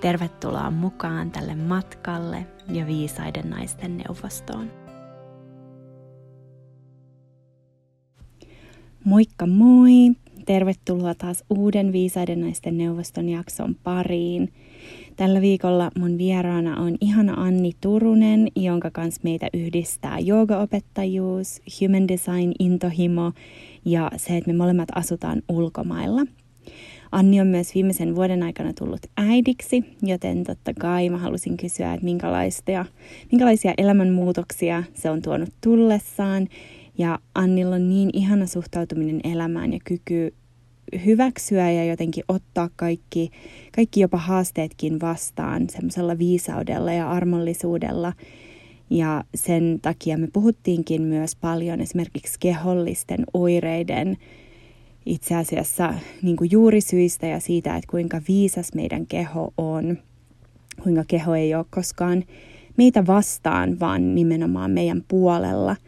Tervetuloa mukaan tälle matkalle ja viisaiden naisten neuvostoon. Moikka moi! Tervetuloa taas uuden Viisaiden naisten neuvoston jakson pariin. Tällä viikolla mun vieraana on ihana Anni Turunen, jonka kanssa meitä yhdistää joogaopettajuus, human design intohimo ja se, että me molemmat asutaan ulkomailla. Anni on myös viimeisen vuoden aikana tullut äidiksi, joten totta kai mä halusin kysyä, että minkälaisia, minkälaisia elämänmuutoksia se on tuonut tullessaan. Ja Annilla on niin ihana suhtautuminen elämään ja kyky hyväksyä ja jotenkin ottaa kaikki, kaikki jopa haasteetkin vastaan semmoisella viisaudella ja armollisuudella. Ja sen takia me puhuttiinkin myös paljon esimerkiksi kehollisten oireiden itse asiassa niin kuin juurisyistä ja siitä, että kuinka viisas meidän keho on, kuinka keho ei ole koskaan meitä vastaan, vaan nimenomaan meidän puolella –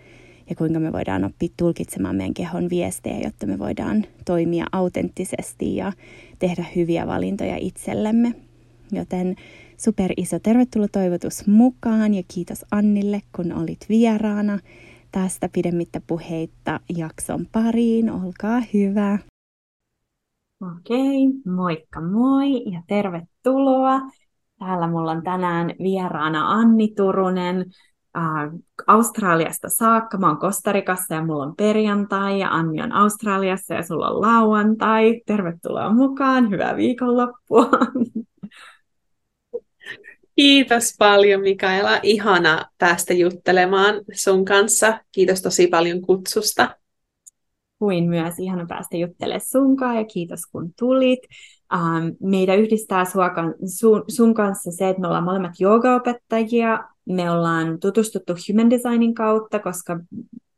ja kuinka me voidaan oppia tulkitsemaan meidän kehon viestejä, jotta me voidaan toimia autenttisesti ja tehdä hyviä valintoja itsellemme. Joten super iso tervetuloa toivotus mukaan ja kiitos Annille, kun olit vieraana. Tästä pidemmittä puheitta jakson pariin. Olkaa hyvä. Okei, moikka moi ja tervetuloa. Täällä mulla on tänään vieraana Anni Turunen, Australiasta saakka. Mä oon Kostarikassa ja mulla on perjantai ja Anni on Australiassa ja sulla on lauantai. Tervetuloa mukaan, hyvää viikonloppua. Kiitos paljon Mikaela. Ihana päästä juttelemaan sun kanssa. Kiitos tosi paljon kutsusta. Kuin myös ihana päästä juttelemaan sunkaan ja kiitos kun tulit. Um, meitä yhdistää sua, sun, sun kanssa se, että me ollaan molemmat joogaopettajia me ollaan tutustuttu human designin kautta, koska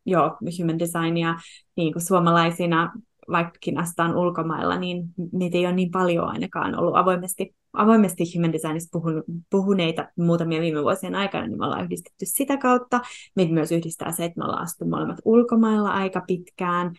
joo, human designia niin kuin suomalaisina, vaikkakin astaan ulkomailla, niin meitä ei ole niin paljon ainakaan ollut avoimesti, avoimesti human designista puhun, puhuneita muutamia viime vuosien aikana, niin me ollaan yhdistetty sitä kautta. Meitä myös yhdistää se, että me ollaan astu molemmat ulkomailla aika pitkään.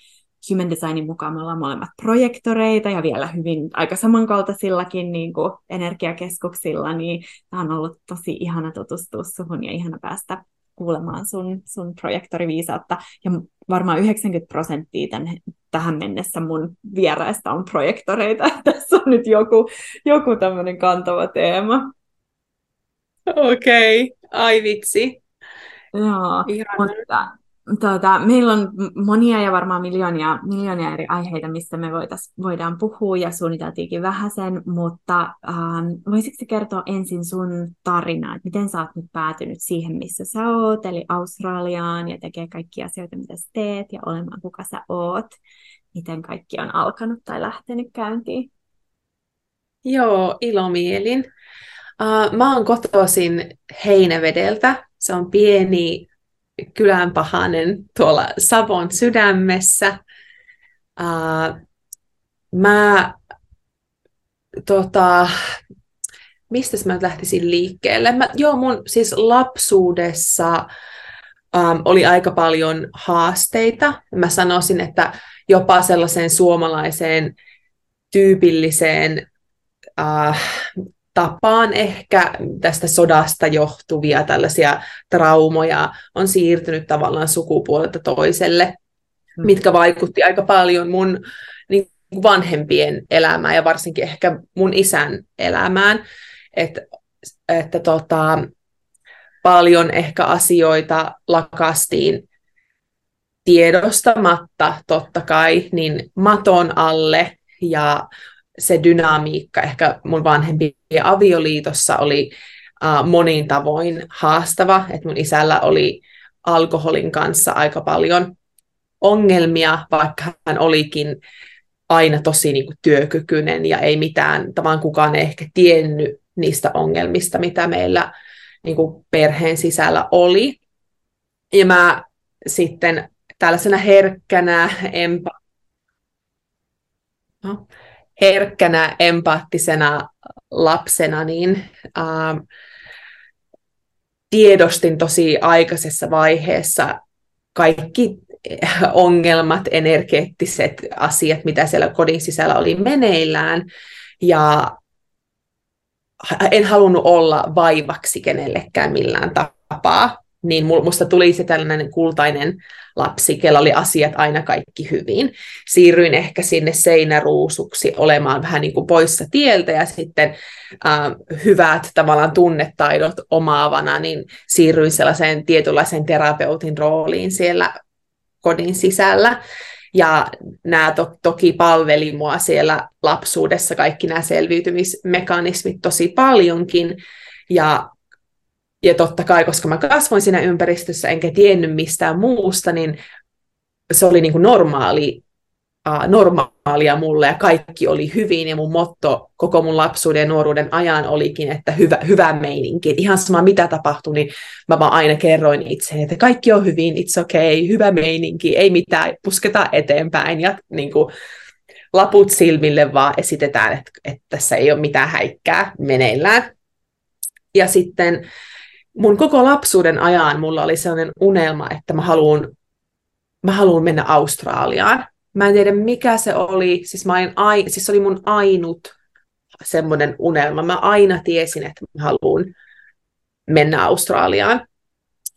Human Designin mukaan me ollaan molemmat projektoreita ja vielä hyvin aika samankaltaisillakin niin kuin energiakeskuksilla, niin tämä on ollut tosi ihana tutustua suhun ja ihana päästä kuulemaan sun, sun projektoriviisautta. Ja varmaan 90 prosenttia tämän, tähän mennessä mun vieraista on projektoreita. Tässä on nyt joku, joku tämmöinen kantava teema. Okei, okay. ai vitsi. Joo, mutta Tuota, meillä on monia ja varmaan miljoonia, miljoonia eri aiheita, mistä me voitais, voidaan puhua ja suunniteltiinkin vähän sen, mutta ähm, voisitko kertoa ensin sun tarinaa, että miten sä oot nyt päätynyt siihen, missä sä oot, eli Australiaan ja tekee kaikki asioita, mitä sä teet ja olemaan kuka sä oot, miten kaikki on alkanut tai lähtenyt käyntiin? Joo, ilomielin. Uh, mä oon kotoisin Heinävedeltä. Se on pieni kylän pahanen tuolla Savon sydämessä. Uh, mä, tota, mistä mä lähtisin liikkeelle? Mä, joo, mun siis lapsuudessa um, oli aika paljon haasteita. Mä sanoisin, että jopa sellaiseen suomalaiseen tyypilliseen uh, tapaan ehkä tästä sodasta johtuvia tällaisia traumoja on siirtynyt tavallaan sukupuolelta toiselle, hmm. mitkä vaikutti aika paljon mun niin vanhempien elämään ja varsinkin ehkä mun isän elämään. Että että tota, paljon ehkä asioita lakastiin tiedostamatta totta kai, niin maton alle ja se dynamiikka ehkä mun vanhempien avioliitossa oli uh, monin tavoin haastava, että mun isällä oli alkoholin kanssa aika paljon ongelmia, vaikka hän olikin aina tosi niin kuin, työkykyinen ja ei mitään, tavallaan kukaan ei ehkä tiennyt niistä ongelmista, mitä meillä niin kuin perheen sisällä oli. Ja mä sitten tällaisena herkkänä, empa- no, herkkänä empaattisena lapsena, niin ähm, tiedostin tosi aikaisessa vaiheessa kaikki ongelmat, energeettiset asiat, mitä siellä kodin sisällä oli meneillään. Ja en halunnut olla vaivaksi kenellekään millään tapaa. Niin musta tuli se tällainen kultainen lapsi, kellä oli asiat aina kaikki hyvin. Siirryin ehkä sinne seinäruusuksi olemaan vähän niin kuin poissa tieltä ja sitten äh, hyvät tavallaan tunnetaidot omaavana, niin siirryin sellaiseen tietynlaiseen terapeutin rooliin siellä kodin sisällä. Ja nämä to- toki palveli mua siellä lapsuudessa, kaikki nämä selviytymismekanismit tosi paljonkin. Ja, ja totta kai, koska mä kasvoin siinä ympäristössä enkä tiennyt mistään muusta, niin se oli niin kuin normaali uh, normaalia mulle ja kaikki oli hyvin ja mun motto koko mun lapsuuden ja nuoruuden ajan olikin, että hyvä, hyvä meininki. ihan sama mitä tapahtui, niin mä vaan aina kerroin itseni, että kaikki on hyvin, it's okay, hyvä meininki, ei mitään, pusketa eteenpäin ja niin kuin, laput silmille vaan esitetään, että, että tässä ei ole mitään häikkää meneillään. Ja sitten mun koko lapsuuden ajan mulla oli sellainen unelma, että mä haluan mä haluan mennä Australiaan. Mä en tiedä mikä se oli, siis, mä ai, siis se oli mun ainut semmoinen unelma. Mä aina tiesin, että mä haluan mennä Australiaan.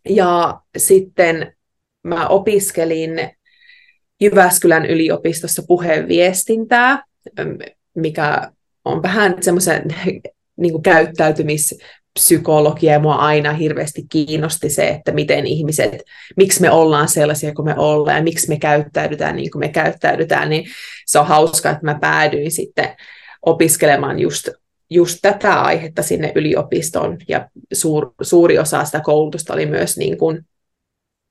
Ja sitten mä opiskelin Jyväskylän yliopistossa puheenviestintää, mikä on vähän semmoisen niin käyttäytymis psykologia ja mua aina hirveästi kiinnosti se, että miten ihmiset, miksi me ollaan sellaisia kuin me ollaan ja miksi me käyttäydytään niin kuin me käyttäydytään, niin se on hauska, että mä päädyin sitten opiskelemaan just, just tätä aihetta sinne yliopistoon ja suur, suuri osa sitä koulutusta oli myös niin kuin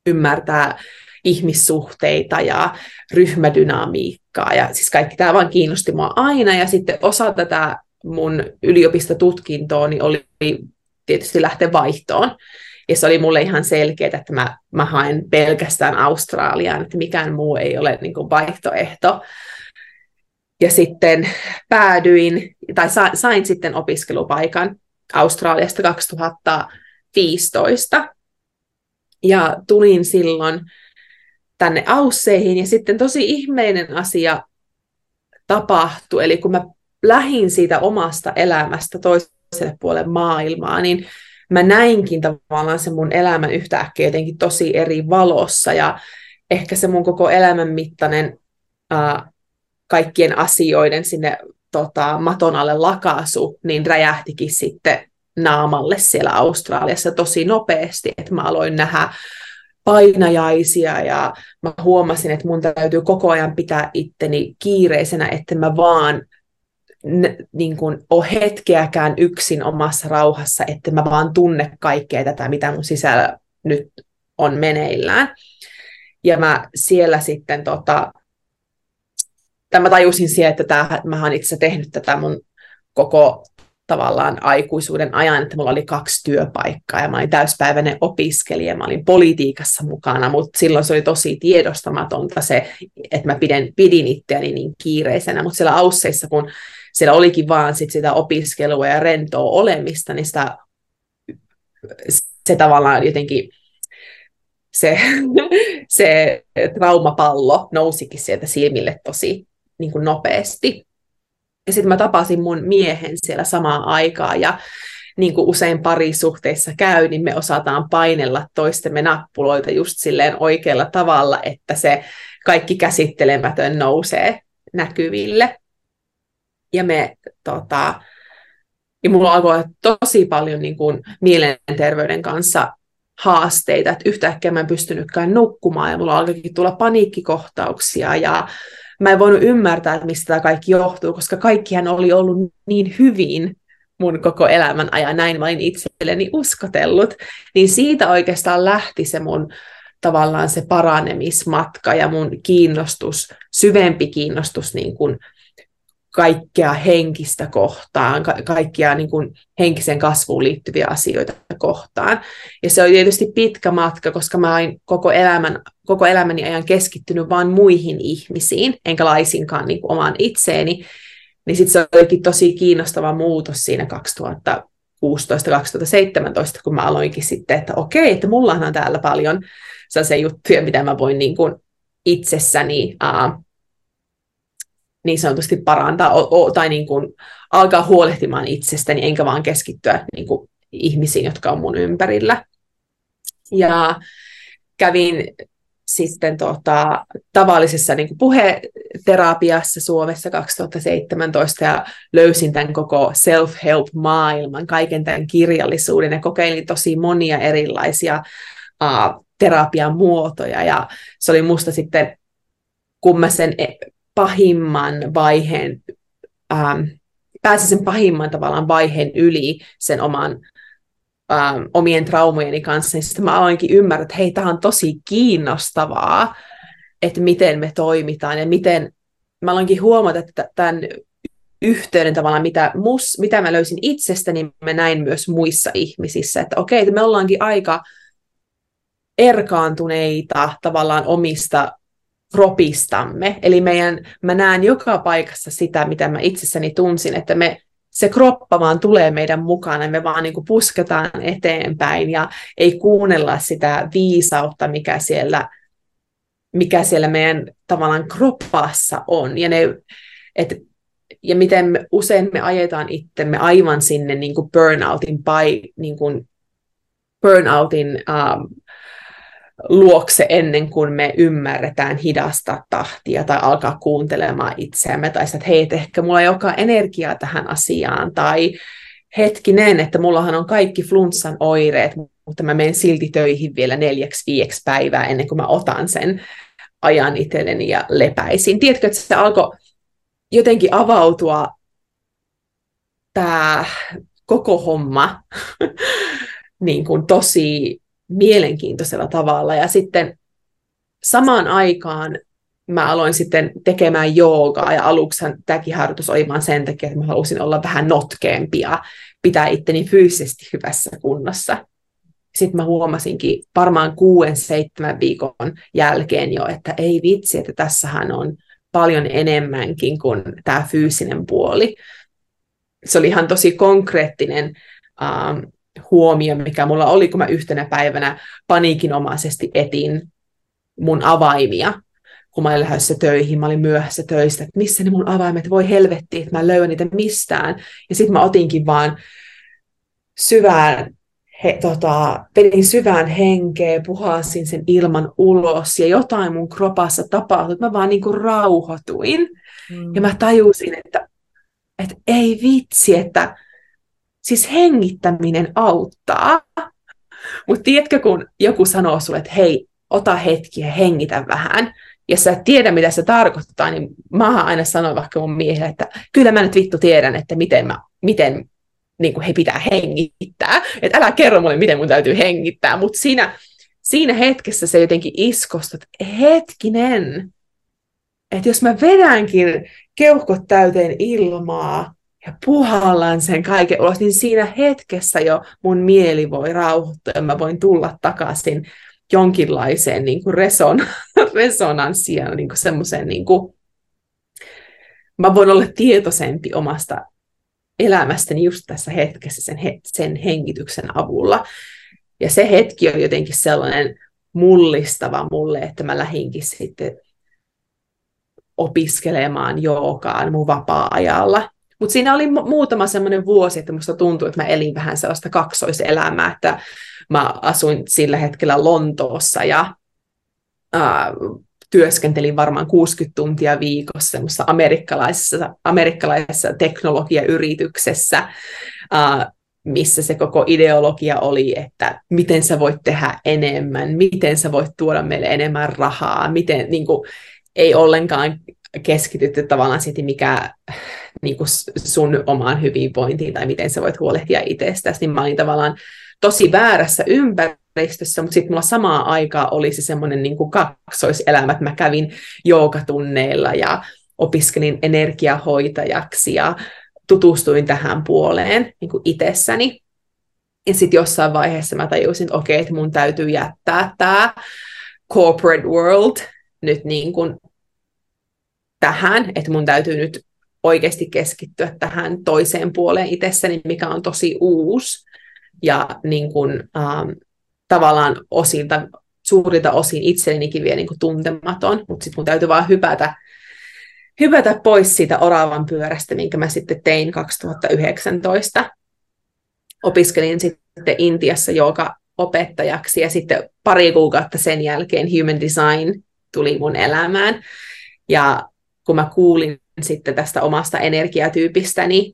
ymmärtää ihmissuhteita ja ryhmädynamiikkaa ja siis kaikki tämä vaan kiinnosti mua aina ja sitten osa tätä mun yliopistotutkintoa niin oli tietysti lähteä vaihtoon. Ja se oli mulle ihan selkeää, että mä, mä haen pelkästään Australiaan, että mikään muu ei ole niin kuin vaihtoehto. Ja sitten päädyin, tai sain sitten opiskelupaikan Australiasta 2015. Ja tulin silloin tänne Ausseihin, ja sitten tosi ihmeinen asia tapahtui. Eli kun mä lähin siitä omasta elämästä toiselle puolelle maailmaa, niin mä näinkin tavallaan se mun elämän yhtäkkiä jotenkin tosi eri valossa ja ehkä se mun koko elämän mittainen ää, kaikkien asioiden sinne tota, maton alle lakaasu, niin räjähtikin sitten naamalle siellä Australiassa tosi nopeasti, että mä aloin nähdä painajaisia ja mä huomasin, että mun täytyy koko ajan pitää itteni kiireisenä, että mä vaan niin kuin ole hetkeäkään yksin omassa rauhassa, että mä vaan tunne kaikkea tätä, mitä mun sisällä nyt on meneillään. Ja mä siellä sitten, tota, mä tajusin siellä, että tää, mä oon itse tehnyt tätä mun koko tavallaan aikuisuuden ajan, että mulla oli kaksi työpaikkaa ja mä olin täyspäiväinen opiskelija, mä olin politiikassa mukana, mutta silloin se oli tosi tiedostamatonta se, että mä pidin, pidin itseäni niin kiireisenä, mutta siellä Ausseissa, kun siellä olikin vaan sit sitä opiskelua ja rentoa olemista, niin sitä, se tavallaan jotenkin se, se traumapallo nousikin sieltä silmille tosi niin kuin nopeasti. Ja sitten mä tapasin mun miehen siellä samaan aikaan ja niin kuin usein parisuhteissa käy, niin me osataan painella toistemme nappuloita just silleen oikealla tavalla, että se kaikki käsittelemätön nousee näkyville ja me tota, ja mulla alkoi tosi paljon niin kuin, mielenterveyden kanssa haasteita, että yhtäkkiä mä en pystynytkään nukkumaan ja mulla alkoikin tulla paniikkikohtauksia ja mä en voinut ymmärtää, että mistä tämä kaikki johtuu, koska kaikkihan oli ollut niin hyvin mun koko elämän ajan, näin mä olin itselleni uskotellut, niin siitä oikeastaan lähti se mun tavallaan se paranemismatka ja mun kiinnostus, syvempi kiinnostus niin kuin kaikkea henkistä kohtaan, ka- kaikkia niin kuin henkisen kasvuun liittyviä asioita kohtaan. Ja se oli tietysti pitkä matka, koska mä olin koko, elämän, koko elämäni ajan keskittynyt vain muihin ihmisiin, enkä laisinkaan niin kuin omaan itseeni. Niin sitten se olikin tosi kiinnostava muutos siinä 2016-2017, kun mä aloinkin sitten, että okei, että mullahan on täällä paljon sellaisia juttuja, mitä mä voin niin kuin itsessäni uh, niin sanotusti parantaa o, o, tai niin kuin alkaa huolehtimaan itsestäni, enkä vaan keskittyä niin kuin ihmisiin, jotka on mun ympärillä. Ja kävin sitten tota, tavallisessa niin puheterapiassa Suomessa 2017 ja löysin tämän koko self-help-maailman, kaiken tämän kirjallisuuden ja kokeilin tosi monia erilaisia uh, terapian muotoja ja se oli musta sitten, kun mä sen e, pahimman vaiheen, ähm, pääsin sen pahimman tavallaan vaiheen yli sen oman ähm, omien traumojeni kanssa, niin sitten mä aloinkin ymmärrä, että hei, tämä on tosi kiinnostavaa, että miten me toimitaan ja miten, mä aloinkin huomata, että tämän yhteyden tavallaan, mitä, mus, mitä mä löysin itsestäni, niin mä näin myös muissa ihmisissä, että okei, että me ollaankin aika erkaantuneita tavallaan omista kropistamme. Eli meidän, mä näen joka paikassa sitä, mitä mä itsessäni tunsin, että me, se kroppa vaan tulee meidän mukana, me vaan niin kuin pusketaan eteenpäin ja ei kuunnella sitä viisautta, mikä siellä, mikä siellä meidän tavallaan kroppassa on. Ja, ne, et, ja miten me, usein me ajetaan itsemme aivan sinne niin kuin burnoutin, pai, niin kuin burnoutin um, luokse ennen kuin me ymmärretään hidasta tahtia tai alkaa kuuntelemaan itseämme, tai että hei, että ehkä mulla ei olekaan energiaa tähän asiaan, tai hetkinen, että mullahan on kaikki flunssan oireet, mutta mä menen silti töihin vielä neljäksi viieksi päivää ennen kuin mä otan sen ajan itselleni ja lepäisin. Tiedätkö, että se alkoi jotenkin avautua tämä koko homma niin kuin tosi mielenkiintoisella tavalla. Ja sitten samaan aikaan mä aloin sitten tekemään joogaa, ja aluksi tämäkin harjoitus oli vain sen takia, että mä halusin olla vähän notkeampi ja pitää itteni fyysisesti hyvässä kunnossa. Sitten mä huomasinkin varmaan kuuden, seitsemän viikon jälkeen jo, että ei vitsi, että tässähän on paljon enemmänkin kuin tämä fyysinen puoli. Se oli ihan tosi konkreettinen ähm, huomio, mikä mulla oli, kun mä yhtenä päivänä paniikinomaisesti etin mun avaimia, kun mä olin lähdössä töihin, mä olin myöhässä töistä, että missä ne mun avaimet, voi helvetti, että mä löydän niitä mistään. Ja sitten mä otinkin vaan syvään, he, tota, vedin syvään henkeä, puhasin sen ilman ulos ja jotain mun kropassa tapahtui, että mä vaan niinku rauhoituin. Mm. Ja mä tajusin, että, että ei vitsi, että Siis hengittäminen auttaa. Mutta tiedätkö, kun joku sanoo sulle, että hei, ota hetki ja hengitä vähän, ja sä et tiedä, mitä se tarkoittaa, niin mä aina sanon vaikka mun miehelle, että kyllä mä nyt vittu tiedän, että miten, mä, miten niin he pitää hengittää. Että älä kerro mulle, miten mun täytyy hengittää. Mutta siinä, siinä hetkessä se jotenkin iskostaa, että hetkinen, että jos mä vedänkin keuhkot täyteen ilmaa, ja puhallan sen kaiken ulos, niin siinä hetkessä jo mun mieli voi rauhoittua ja mä voin tulla takaisin jonkinlaiseen niin kuin reson, resonanssiin, niin kuin semmoiseen, niin kuin, mä voin olla tietoisempi omasta elämästäni just tässä hetkessä sen, sen hengityksen avulla. Ja se hetki on jotenkin sellainen mullistava mulle, että mä lähinkin sitten opiskelemaan jookaan mun vapaa-ajalla. Mutta siinä oli muutama semmoinen vuosi, että musta tuntui, että mä elin vähän sellaista kaksoiselämää, että mä asuin sillä hetkellä Lontoossa ja ää, työskentelin varmaan 60 tuntia viikossa semmoisessa amerikkalaisessa, amerikkalaisessa teknologiayrityksessä, ää, missä se koko ideologia oli, että miten sä voit tehdä enemmän, miten sä voit tuoda meille enemmän rahaa, miten niin kuin, ei ollenkaan keskitytty tavallaan siihen, mikä niin kuin sun omaan hyvinvointiin tai miten sä voit huolehtia itsestäsi, niin mä olin tavallaan tosi väärässä ympäristössä, mutta sitten mulla samaa aikaa oli se semmoinen niin kuin kaksoiselämä, että mä kävin joogatunneilla ja opiskelin energiahoitajaksi ja tutustuin tähän puoleen niin kuin itsessäni. Ja sitten jossain vaiheessa mä tajusin, että okei, että mun täytyy jättää tämä corporate world nyt niin kuin tähän, että mun täytyy nyt oikeasti keskittyä tähän toiseen puoleen itsessäni, mikä on tosi uusi ja niin kuin, ähm, tavallaan osilta, suurilta osin itsellenikin vielä niin kuin tuntematon, mutta sitten mun täytyy vaan hypätä, hypätä pois siitä oravan pyörästä, minkä mä sitten tein 2019. Opiskelin sitten Intiassa joka opettajaksi ja sitten pari kuukautta sen jälkeen human design tuli mun elämään. Ja kun mä kuulin sitten tästä omasta energiatyypistäni,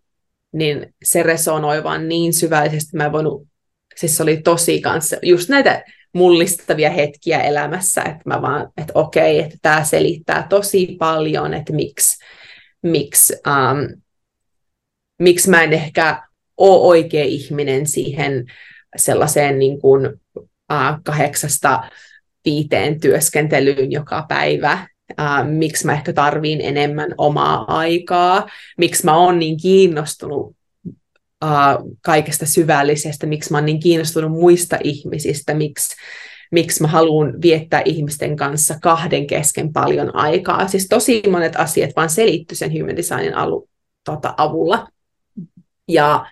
niin se resonoi vaan niin syvällisesti, mä en voinut, siis se oli tosi kanssa, just näitä mullistavia hetkiä elämässä, että mä vaan, että okei, että tämä selittää tosi paljon, että miksi, miksi, um, miksi mä en ehkä ole oikea ihminen siihen sellaiseen niin kuin, uh, kahdeksasta viiteen työskentelyyn joka päivä, Uh, miksi mä ehkä tarviin enemmän omaa aikaa, miksi mä oon niin kiinnostunut uh, kaikesta syvällisestä, miksi mä oon niin kiinnostunut muista ihmisistä, miksi, miksi mä haluan viettää ihmisten kanssa kahden kesken paljon aikaa. Siis tosi monet asiat vaan selitty sen human designin alu, tota, avulla. Ja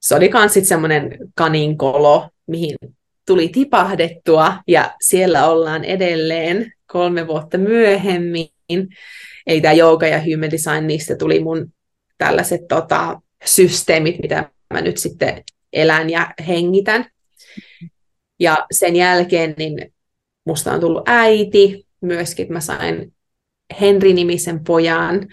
se oli myös sitten semmoinen kaninkolo, mihin tuli tipahdettua, ja siellä ollaan edelleen kolme vuotta myöhemmin. Eli tämä jooga ja human design, niistä tuli mun tällaiset tota, systeemit, mitä mä nyt sitten elän ja hengitän. Ja sen jälkeen niin musta on tullut äiti, myöskin mä sain Henri-nimisen pojan,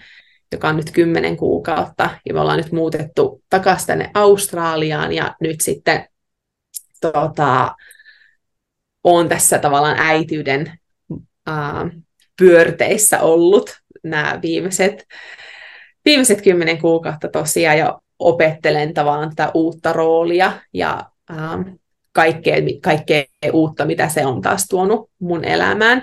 joka on nyt kymmenen kuukautta, ja me ollaan nyt muutettu takaisin tänne Australiaan, ja nyt sitten tota, on tässä tavallaan äityyden pyörteissä ollut nämä viimeiset, viimeiset kymmenen kuukautta tosiaan jo opettelen tavallaan tätä uutta roolia ja kaikkea, kaikkea uutta, mitä se on taas tuonut mun elämään.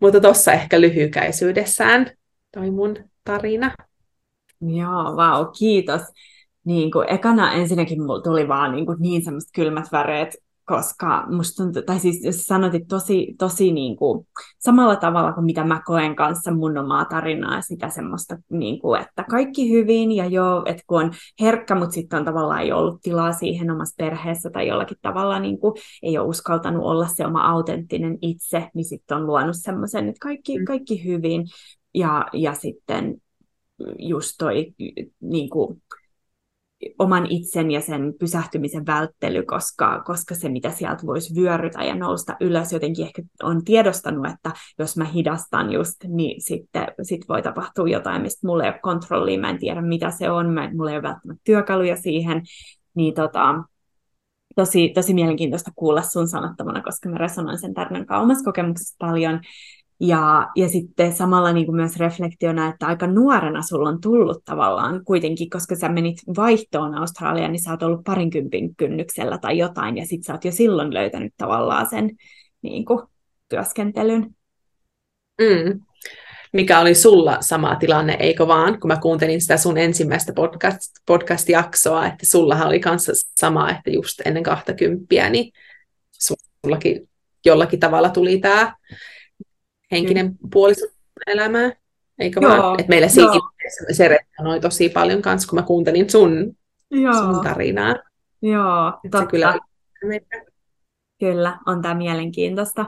Mutta tuossa ehkä lyhykäisyydessään toi mun tarina. Joo, vau, kiitos. Niin kuin, ekana ensinnäkin mulla tuli vaan niin, kuin niin semmoiset kylmät väreet koska musta tuntuu, tai siis jos sanotit tosi, tosi niin kuin, samalla tavalla kuin mitä mä koen kanssa mun omaa tarinaa, sitä semmoista, niin kuin, että kaikki hyvin ja joo, että kun on herkkä, mutta sitten on tavallaan ei ollut tilaa siihen omassa perheessä tai jollakin tavalla niin kuin, ei ole uskaltanut olla se oma autenttinen itse, niin sitten on luonut semmoisen, että kaikki, mm. kaikki hyvin ja, ja sitten just toi niin kuin, oman itsen ja sen pysähtymisen välttely, koska, koska se, mitä sieltä voisi vyörytä ja nousta ylös, jotenkin ehkä on tiedostanut, että jos mä hidastan just, niin sitten sit voi tapahtua jotain, mistä mulla ei ole kontrollia, mä en tiedä mitä se on, mä, mulla ei ole välttämättä työkaluja siihen, niin tota, tosi, tosi mielenkiintoista kuulla sun sanottavana, koska mä resonoin sen tarinan omassa kokemuksessa paljon, ja, ja sitten samalla niin kuin myös reflektiona, että aika nuorena sulla on tullut tavallaan kuitenkin, koska sä menit vaihtoon Australiaan, niin sä oot ollut parinkympin kynnyksellä tai jotain, ja sitten sä oot jo silloin löytänyt tavallaan sen niin kuin, työskentelyn. Mm. Mikä oli sulla sama tilanne, eikö vaan, kun mä kuuntelin sitä sun ensimmäistä podcast, podcast-jaksoa, että sullahan oli kanssa sama, että just ennen 20, niin sullakin jollakin tavalla tuli tämä henkinen mm. puoli elämää, eikö Joo. vaan? Et meillä siinä se resonoi tosi paljon kanssa, kun mä kuuntelin sun, Joo. sun tarinaa. Joo, totta. Kyllä, kyllä, on tämä mielenkiintoista.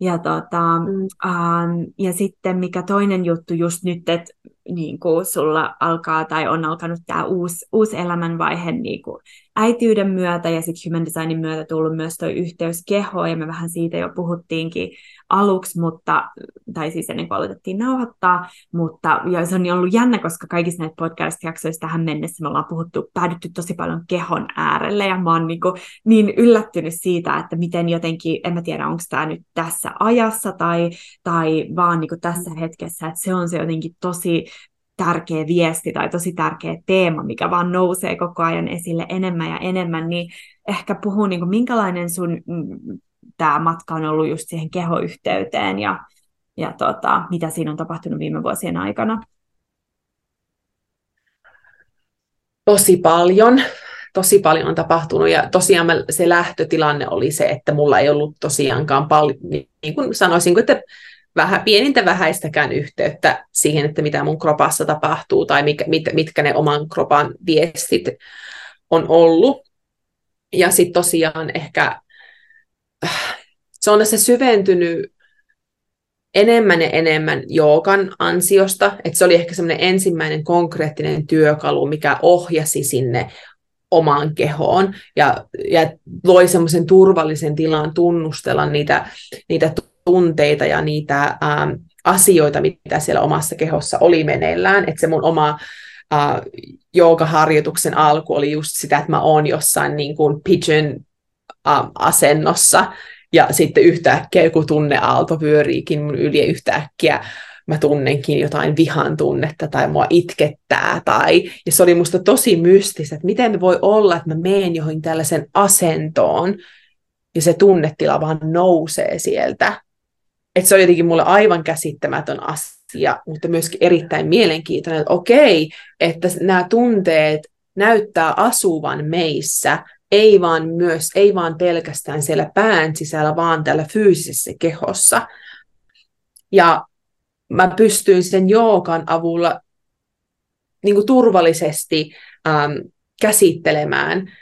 Ja, tota, mm. ähm, ja sitten mikä toinen juttu just nyt, että niin kuin sulla alkaa tai on alkanut tämä uusi, uusi elämänvaihe niin kuin äitiyden myötä ja sitten human designin myötä tullut myös tuo yhteys kehoon ja me vähän siitä jo puhuttiinkin aluksi, mutta, tai siis ennen kuin aloitettiin nauhoittaa, mutta ja se on ollut jännä, koska kaikissa näitä podcast-jaksoissa tähän mennessä me ollaan puhuttu, päädytty tosi paljon kehon äärelle ja mä oon niin, kuin, niin yllättynyt siitä, että miten jotenkin, en mä tiedä onko tämä nyt tässä ajassa tai, tai vaan niin kuin tässä hetkessä, että se on se jotenkin tosi tärkeä viesti tai tosi tärkeä teema, mikä vaan nousee koko ajan esille enemmän ja enemmän, niin ehkä puhuu, niin kuin, minkälainen sun mm, tämä matka on ollut just siihen kehoyhteyteen ja, ja tota, mitä siinä on tapahtunut viime vuosien aikana? Tosi paljon. Tosi paljon on tapahtunut ja tosiaan se lähtötilanne oli se, että mulla ei ollut tosiaankaan paljon, niin kuin sanoisin, että vähän, pienintä vähäistäkään yhteyttä siihen, että mitä mun kropassa tapahtuu tai mikä, mit, mitkä ne oman kropan viestit on ollut. Ja sitten tosiaan ehkä se on se syventynyt enemmän ja enemmän joogan ansiosta, että se oli ehkä semmoinen ensimmäinen konkreettinen työkalu, mikä ohjasi sinne omaan kehoon ja, ja loi semmoisen turvallisen tilan tunnustella niitä, niitä tunteita ja niitä ähm, asioita, mitä siellä omassa kehossa oli meneillään. Että se mun oma äh, joogaharjoituksen alku oli just sitä, että mä oon jossain niin kuin pigeon asennossa ja sitten yhtäkkiä joku tunneaalto pyöriikin mun yli yhtäkkiä mä tunnenkin jotain vihan tunnetta tai mua itkettää. Tai, ja se oli musta tosi mystistä, että miten voi olla, että mä meen johonkin tällaisen asentoon ja se tunnetila vaan nousee sieltä. Että se on jotenkin mulle aivan käsittämätön asia, mutta myöskin erittäin mielenkiintoinen, että okei, että nämä tunteet näyttää asuvan meissä, ei vaan myös, ei vaan pelkästään siellä pään sisällä, vaan täällä fyysisessä kehossa. Ja mä pystyin sen joogan avulla niin kuin turvallisesti ähm, käsittelemään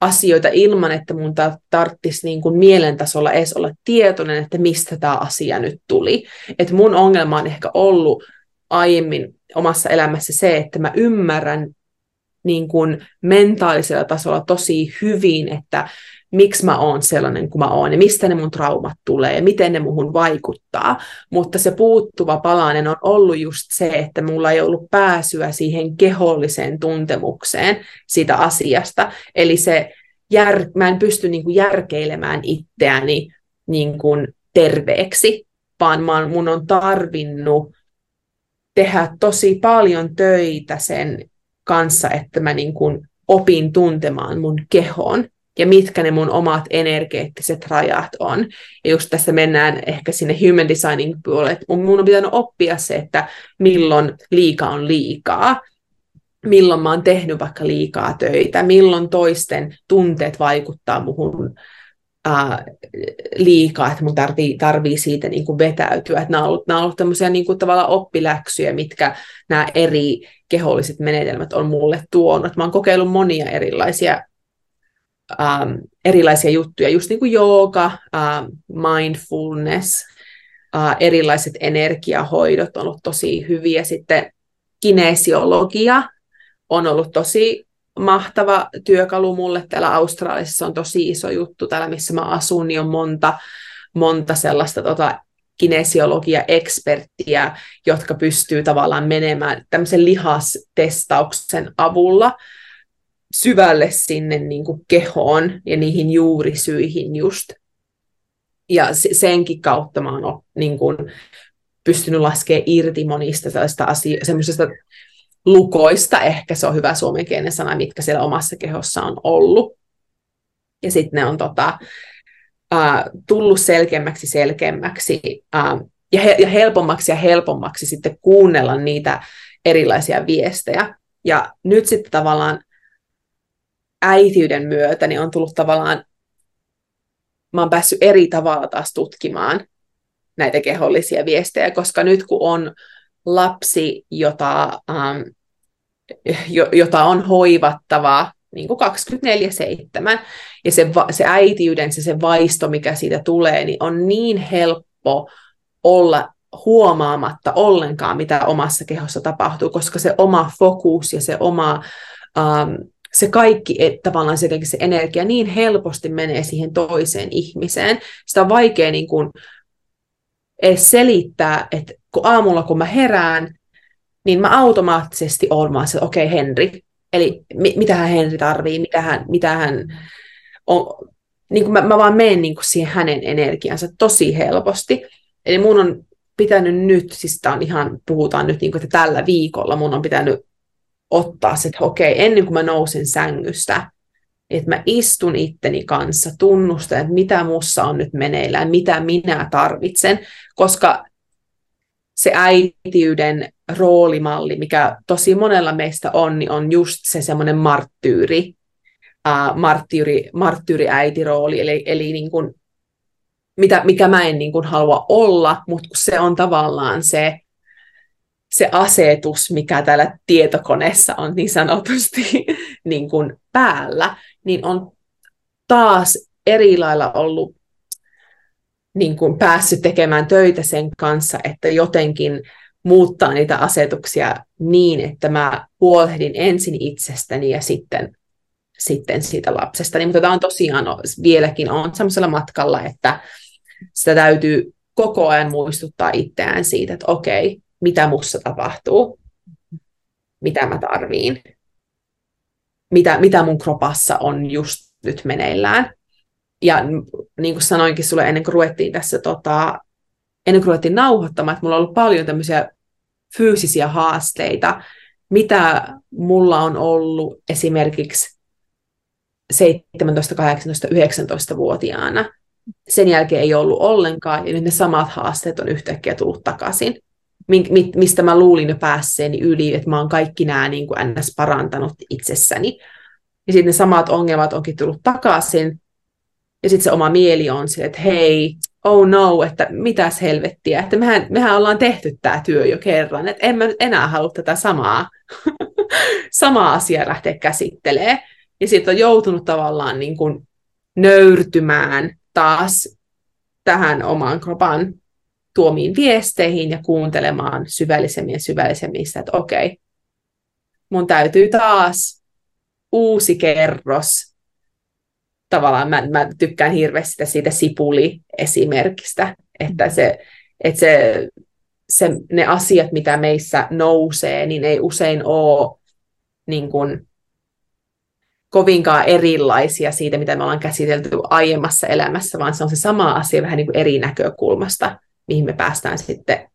asioita ilman, että mun tarvitsisi niin kuin mielentasolla edes olla tietoinen, että mistä tämä asia nyt tuli. Et mun ongelma on ehkä ollut aiemmin omassa elämässä se, että mä ymmärrän niin kuin mentaalisella tasolla tosi hyvin, että miksi mä oon sellainen kuin mä oon ja mistä ne mun traumat tulee ja miten ne muhun vaikuttaa. Mutta se puuttuva palanen on ollut just se, että mulla ei ollut pääsyä siihen keholliseen tuntemukseen siitä asiasta. Eli se jär, mä en pysty niin kuin järkeilemään itseäni niin kuin terveeksi, vaan mä, mun on tarvinnut tehdä tosi paljon töitä sen kanssa, että mä niin kuin opin tuntemaan mun kehon ja mitkä ne mun omat energeettiset rajat on. Ja just tässä mennään ehkä sinne human designing puolelle, että mun on pitänyt oppia se, että milloin liika on liikaa, milloin mä oon tehnyt vaikka liikaa töitä, milloin toisten tunteet vaikuttaa muhun ää, liikaa, että mun tarvii, tarvii siitä niin kuin vetäytyä. Että nämä on ollut, ollut tämmöisiä niin kuin tavallaan oppiläksyjä, mitkä nämä eri keholliset menetelmät on mulle tuonut. Mä oon kokeillut monia erilaisia ähm, erilaisia juttuja, just niin kuin jooga, äh, mindfulness, äh, erilaiset energiahoidot on ollut tosi hyviä. Sitten kinesiologia on ollut tosi mahtava työkalu mulle täällä Australiassa. Se on tosi iso juttu täällä, missä mä asun, niin on monta, monta sellaista tota, kinesiologia-eksperttiä, jotka pystyy tavallaan menemään tämmöisen lihastestauksen avulla syvälle sinne niin kuin kehoon ja niihin juurisyihin just. Ja senkin kautta mä oon niin kuin, pystynyt laskemaan irti monista sellaista asio- semmoisista lukoista, ehkä se on hyvä suomenkielinen sana, mitkä siellä omassa kehossa on ollut. Ja sitten ne on tota, uh, tullut selkeämmäksi selkeämmäksi uh, ja, he- ja helpommaksi ja helpommaksi sitten kuunnella niitä erilaisia viestejä. Ja nyt sitten tavallaan äitiyden myötä niin on tullut tavallaan, mä oon päässyt eri tavalla taas tutkimaan näitä kehollisia viestejä, koska nyt kun on lapsi, jota, ähm, jota on hoivattava niin kuin 24-7, ja se, se äitiyden, se, se vaisto, mikä siitä tulee, niin on niin helppo olla huomaamatta ollenkaan, mitä omassa kehossa tapahtuu, koska se oma fokus ja se oma ähm, se kaikki, että tavallaan se, se energia niin helposti menee siihen toiseen ihmiseen. Sitä on vaikea niin kuin edes selittää, että kun aamulla kun mä herään, niin mä automaattisesti olen vaan se, okei okay, Henri, eli mi- mitä hän Henri tarvii, mitä hän, mitä hän on, niin kuin mä, mä vaan menen niin siihen hänen energiansa tosi helposti. Eli mun on pitänyt nyt, siis on ihan, puhutaan nyt niin kuin, että tällä viikolla mun on pitänyt ottaa se, että okei, ennen kuin mä nousen sängystä, että mä istun itteni kanssa, tunnustan, että mitä mussa on nyt meneillään, mitä minä tarvitsen, koska se äitiyden roolimalli, mikä tosi monella meistä on, niin on just se semmoinen marttyyri, uh, marttyyri, marttyyriäitirooli, eli, eli niin kuin, mitä, mikä mä en niin kuin halua olla, mutta se on tavallaan se, se asetus, mikä täällä tietokoneessa on niin sanotusti niin kuin päällä, niin on taas eri lailla ollut niin kuin päässyt tekemään töitä sen kanssa, että jotenkin muuttaa niitä asetuksia niin, että mä huolehdin ensin itsestäni ja sitten, sitten siitä lapsesta. Mutta tämä on tosiaan vieläkin on sellaisella matkalla, että sitä täytyy koko ajan muistuttaa itseään siitä, että okei, mitä mussa tapahtuu, mitä mä tarviin, mitä, mitä mun kropassa on just nyt meneillään. Ja niin kuin sanoinkin sulle ennen kuin ruvettiin tässä, tota, ennen kuin ruvettiin nauhoittamaan, että mulla on ollut paljon tämmöisiä fyysisiä haasteita, mitä mulla on ollut esimerkiksi 17, 18, 19-vuotiaana. Sen jälkeen ei ollut ollenkaan, ja nyt ne samat haasteet on yhtäkkiä tullut takaisin, mistä mä luulin jo päässeeni yli, että mä oon kaikki nämä niin kuin ns. parantanut itsessäni. Ja sitten ne samat ongelmat onkin tullut takaisin, ja sitten se oma mieli on se, että hei, oh no, että mitäs helvettiä, että mehän, mehän ollaan tehty tämä työ jo kerran, että en mä enää halua tätä samaa, samaa asiaa lähteä käsittelemään. Ja sitten on joutunut tavallaan niin kuin nöyrtymään taas tähän oman kropan tuomiin viesteihin ja kuuntelemaan syvällisemmin ja syvällisemmin sitä, että okei, mun täytyy taas uusi kerros tavallaan mä, mä tykkään hirveästi siitä sipuli-esimerkistä, että, se, että se, se, ne asiat, mitä meissä nousee, niin ei usein ole niin kuin, kovinkaan erilaisia siitä, mitä me ollaan käsitelty aiemmassa elämässä, vaan se on se sama asia vähän niin kuin eri näkökulmasta, mihin me päästään sitten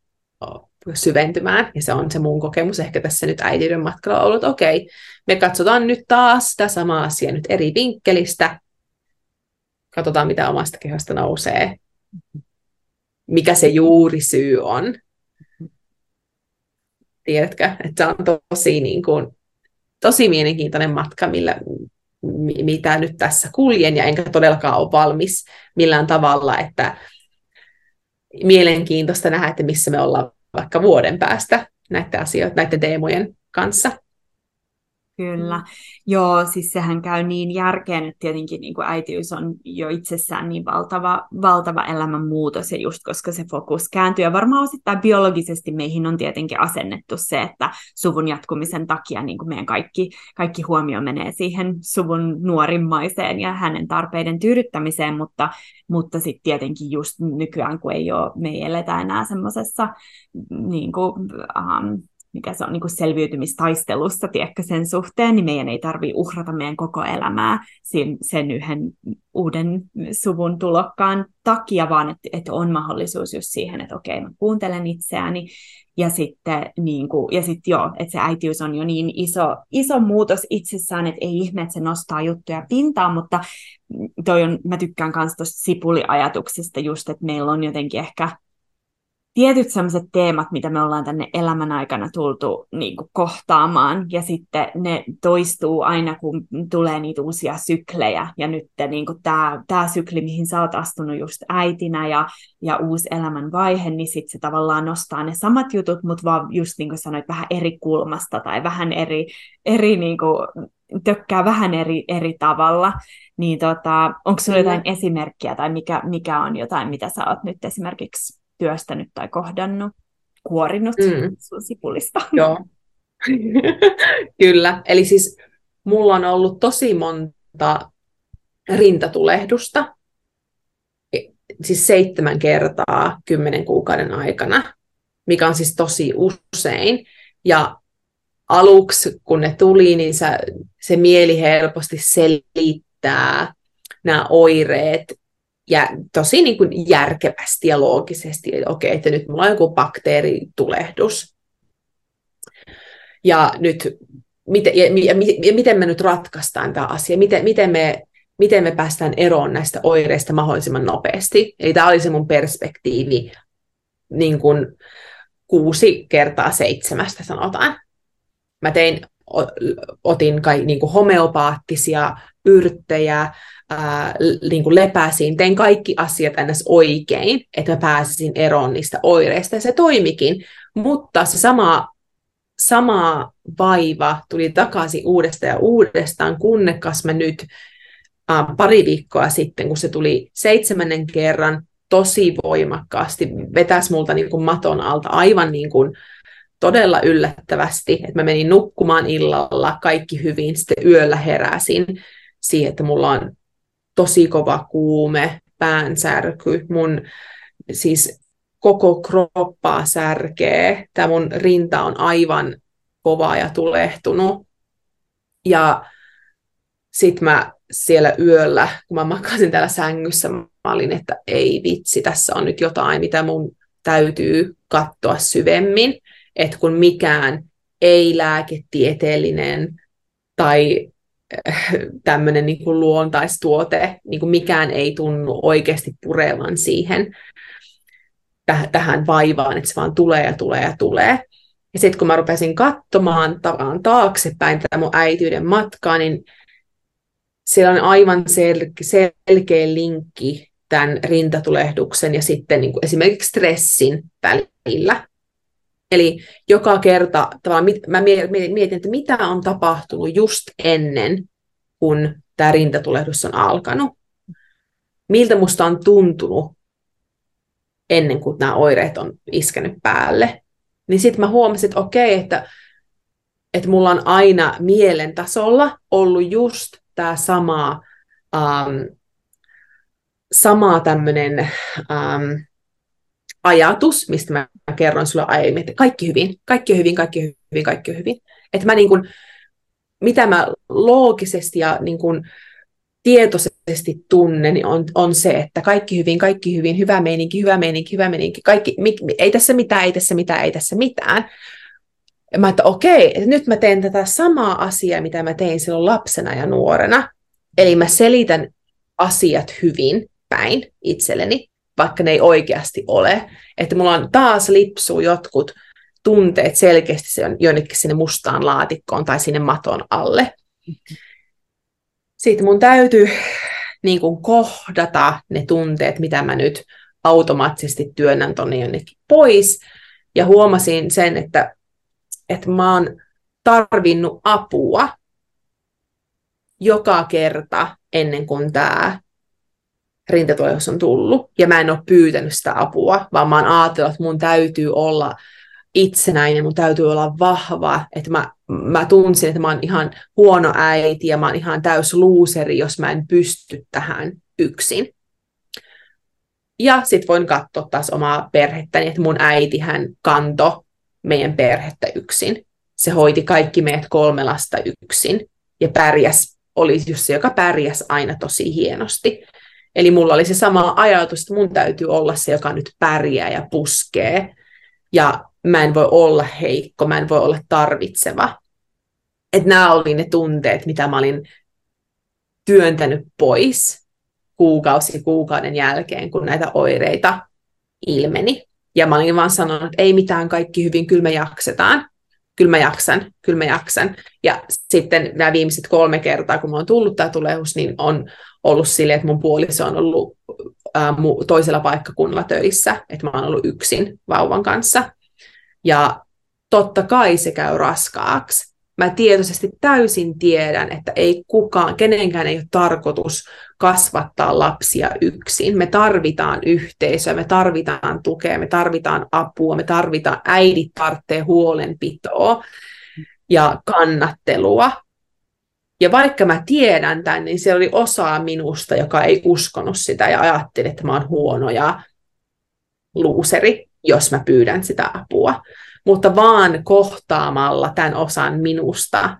syventymään. Ja se on se mun kokemus ehkä tässä nyt äitiyden matkalla ollut, okei, okay, me katsotaan nyt taas sitä samaa asiaa nyt eri vinkkelistä, katsotaan mitä omasta kehosta nousee, mikä se juurisyy on. Tiedätkö, että se on tosi, niin kuin, tosi mielenkiintoinen matka, millä, mitä nyt tässä kuljen, ja enkä todellakaan ole valmis millään tavalla, että mielenkiintoista nähdä, että missä me ollaan vaikka vuoden päästä näiden asioiden, näiden teemojen kanssa. Kyllä. Mm. Joo, siis sehän käy niin järkeen, että tietenkin niin kuin äitiys on jo itsessään niin valtava, valtava elämänmuutos, ja just koska se fokus kääntyy, ja varmaan osittain biologisesti meihin on tietenkin asennettu se, että suvun jatkumisen takia niin kuin meidän kaikki, kaikki huomio menee siihen suvun nuorimmaiseen ja hänen tarpeiden tyydyttämiseen, mutta, mutta sitten tietenkin just nykyään, kun ei ole, me ei eletä enää semmoisessa niin kuin, um, mikä se on niin kuin selviytymistaistelussa, tiedätkö, sen suhteen, niin meidän ei tarvitse uhrata meidän koko elämää sen, sen yhden uuden suvun tulokkaan takia, vaan että, että on mahdollisuus just siihen, että okei, mä kuuntelen itseäni, ja sitten, niin kuin, ja sitten joo, että se äitiys on jo niin iso, iso muutos itsessään, että ei ihme, että se nostaa juttuja pintaan, mutta toi on, mä tykkään myös tuosta sipuliajatuksesta just, että meillä on jotenkin ehkä tietyt sellaiset teemat, mitä me ollaan tänne elämän aikana tultu niin kuin, kohtaamaan, ja sitten ne toistuu aina, kun tulee niitä uusia syklejä, ja nyt niin tämä, tämä sykli, mihin sä oot astunut just äitinä, ja, ja uusi elämän vaihe, niin sitten se tavallaan nostaa ne samat jutut, mutta vaan just niin kuin sanoit, vähän eri kulmasta, tai vähän eri, eri niin kuin, tökkää vähän eri, eri tavalla, niin tota, onko sinulla jotain esimerkkiä, tai mikä, mikä on jotain, mitä sä oot nyt esimerkiksi työstänyt tai kohdannut, kuorinut mm. sun sipulista. Joo, kyllä. Eli siis mulla on ollut tosi monta rintatulehdusta, e, siis seitsemän kertaa kymmenen kuukauden aikana, mikä on siis tosi usein. Ja aluksi, kun ne tuli, niin se, se mieli helposti selittää nämä oireet ja tosi niin kuin järkevästi ja loogisesti, että okei, että nyt mulla on joku bakteeritulehdus. Ja nyt, miten, ja, ja, ja miten me nyt ratkaistaan tämä asia, miten, miten, me, miten me päästään eroon näistä oireista mahdollisimman nopeasti. Eli tämä oli se mun perspektiivi niin kuin kuusi kertaa seitsemästä sanotaan. Mä tein, otin kai niin kuin homeopaattisia yrttejä, ää, niin kuin lepäsin, tein kaikki asiat ennäs oikein, että mä pääsisin eroon niistä oireista, ja se toimikin, mutta se sama, sama vaiva tuli takaisin uudestaan ja uudestaan, kunnekas mä nyt ää, pari viikkoa sitten, kun se tuli seitsemännen kerran, tosi voimakkaasti, vetäisi multa niin kuin maton alta aivan niin kuin todella yllättävästi, että mä menin nukkumaan illalla, kaikki hyvin, sitten yöllä heräsin siihen, että mulla on tosi kova kuume, päänsärky, mun siis koko kroppaa särkee, tämä mun rinta on aivan kova ja tulehtunut. Ja sitten mä siellä yöllä, kun mä makasin täällä sängyssä, mä olin, että ei vitsi, tässä on nyt jotain, mitä mun täytyy katsoa syvemmin, että kun mikään ei-lääketieteellinen tai äh, tämmöinen niin kuin luontaistuote, niin kuin mikään ei tunnu oikeasti purevan siihen täh- tähän vaivaan, että se vaan tulee ja tulee ja tulee. Ja sitten kun mä rupesin katsomaan tavallaan taaksepäin tätä mun äityyden matkaa, niin siellä on aivan sel- selkeä linkki tämän rintatulehduksen ja sitten niin kuin esimerkiksi stressin välillä. Eli joka kerta tavallaan mä mietin, että mitä on tapahtunut just ennen, kun tämä rintatulehdus on alkanut. Miltä musta on tuntunut ennen kuin nämä oireet on iskenyt päälle. Niin sitten mä huomasin, että okei, että, että mulla on aina mielen tasolla ollut just tämä sama, um, sama tämmöinen um, ajatus, mistä mä kerron sulle aiemmin, että kaikki hyvin, kaikki hyvin, kaikki hyvin, kaikki hyvin. Että mä niin kuin, mitä mä loogisesti ja niin kuin tietoisesti tunnen, niin on, on se, että kaikki hyvin, kaikki hyvin, hyvä meininki, hyvä meininki, hyvä meininki, kaikki, mi, ei tässä mitään, ei tässä mitään, ei tässä mitään. Ja mä että okei, että nyt mä teen tätä samaa asiaa, mitä mä tein silloin lapsena ja nuorena. Eli mä selitän asiat hyvin päin itselleni, vaikka ne ei oikeasti ole. Että mulla on taas lipsuu jotkut tunteet selkeästi jonnekin sinne mustaan laatikkoon tai sinne maton alle. Sitten mun täytyy niin kuin kohdata ne tunteet, mitä mä nyt automaattisesti työnnän tuonne jonnekin pois. Ja huomasin sen, että, että mä oon tarvinnut apua joka kerta ennen kuin tämä rintatulehdus on tullut, ja mä en ole pyytänyt sitä apua, vaan mä oon ajatellut, että mun täytyy olla itsenäinen, mun täytyy olla vahva, että mä, mä tunsin, että mä oon ihan huono äiti ja mä oon ihan täys luuseri, jos mä en pysty tähän yksin. Ja sitten voin katsoa taas omaa perhettäni, että mun äiti hän kanto meidän perhettä yksin. Se hoiti kaikki meidät kolme lasta yksin ja pärjäs, oli just se, joka pärjäs aina tosi hienosti. Eli mulla oli se sama ajatus, että mun täytyy olla se, joka nyt pärjää ja puskee. Ja mä en voi olla heikko, mä en voi olla tarvitseva. Että nämä oli ne tunteet, mitä mä olin työntänyt pois kuukausi kuukauden jälkeen, kun näitä oireita ilmeni. Ja mä olin vaan sanonut, että ei mitään, kaikki hyvin, kyllä me jaksetaan. Kyllä mä jaksan, kyllä mä jaksan. Ja sitten nämä viimeiset kolme kertaa, kun mä oon tullut tämä tulehus, niin on ollut silleen, että mun puoliso on ollut ää, toisella paikkakunnalla töissä, että mä oon ollut yksin vauvan kanssa. Ja totta kai se käy raskaaksi. Mä tietoisesti täysin tiedän, että ei kukaan, kenenkään ei ole tarkoitus kasvattaa lapsia yksin. Me tarvitaan yhteisöä, me tarvitaan tukea, me tarvitaan apua, me tarvitaan, äidit tarvitsee huolenpitoa ja kannattelua. Ja vaikka mä tiedän tämän, niin se oli osa minusta, joka ei uskonut sitä ja ajatteli, että mä oon huono ja luuseri jos mä pyydän sitä apua. Mutta vaan kohtaamalla tämän osan minusta,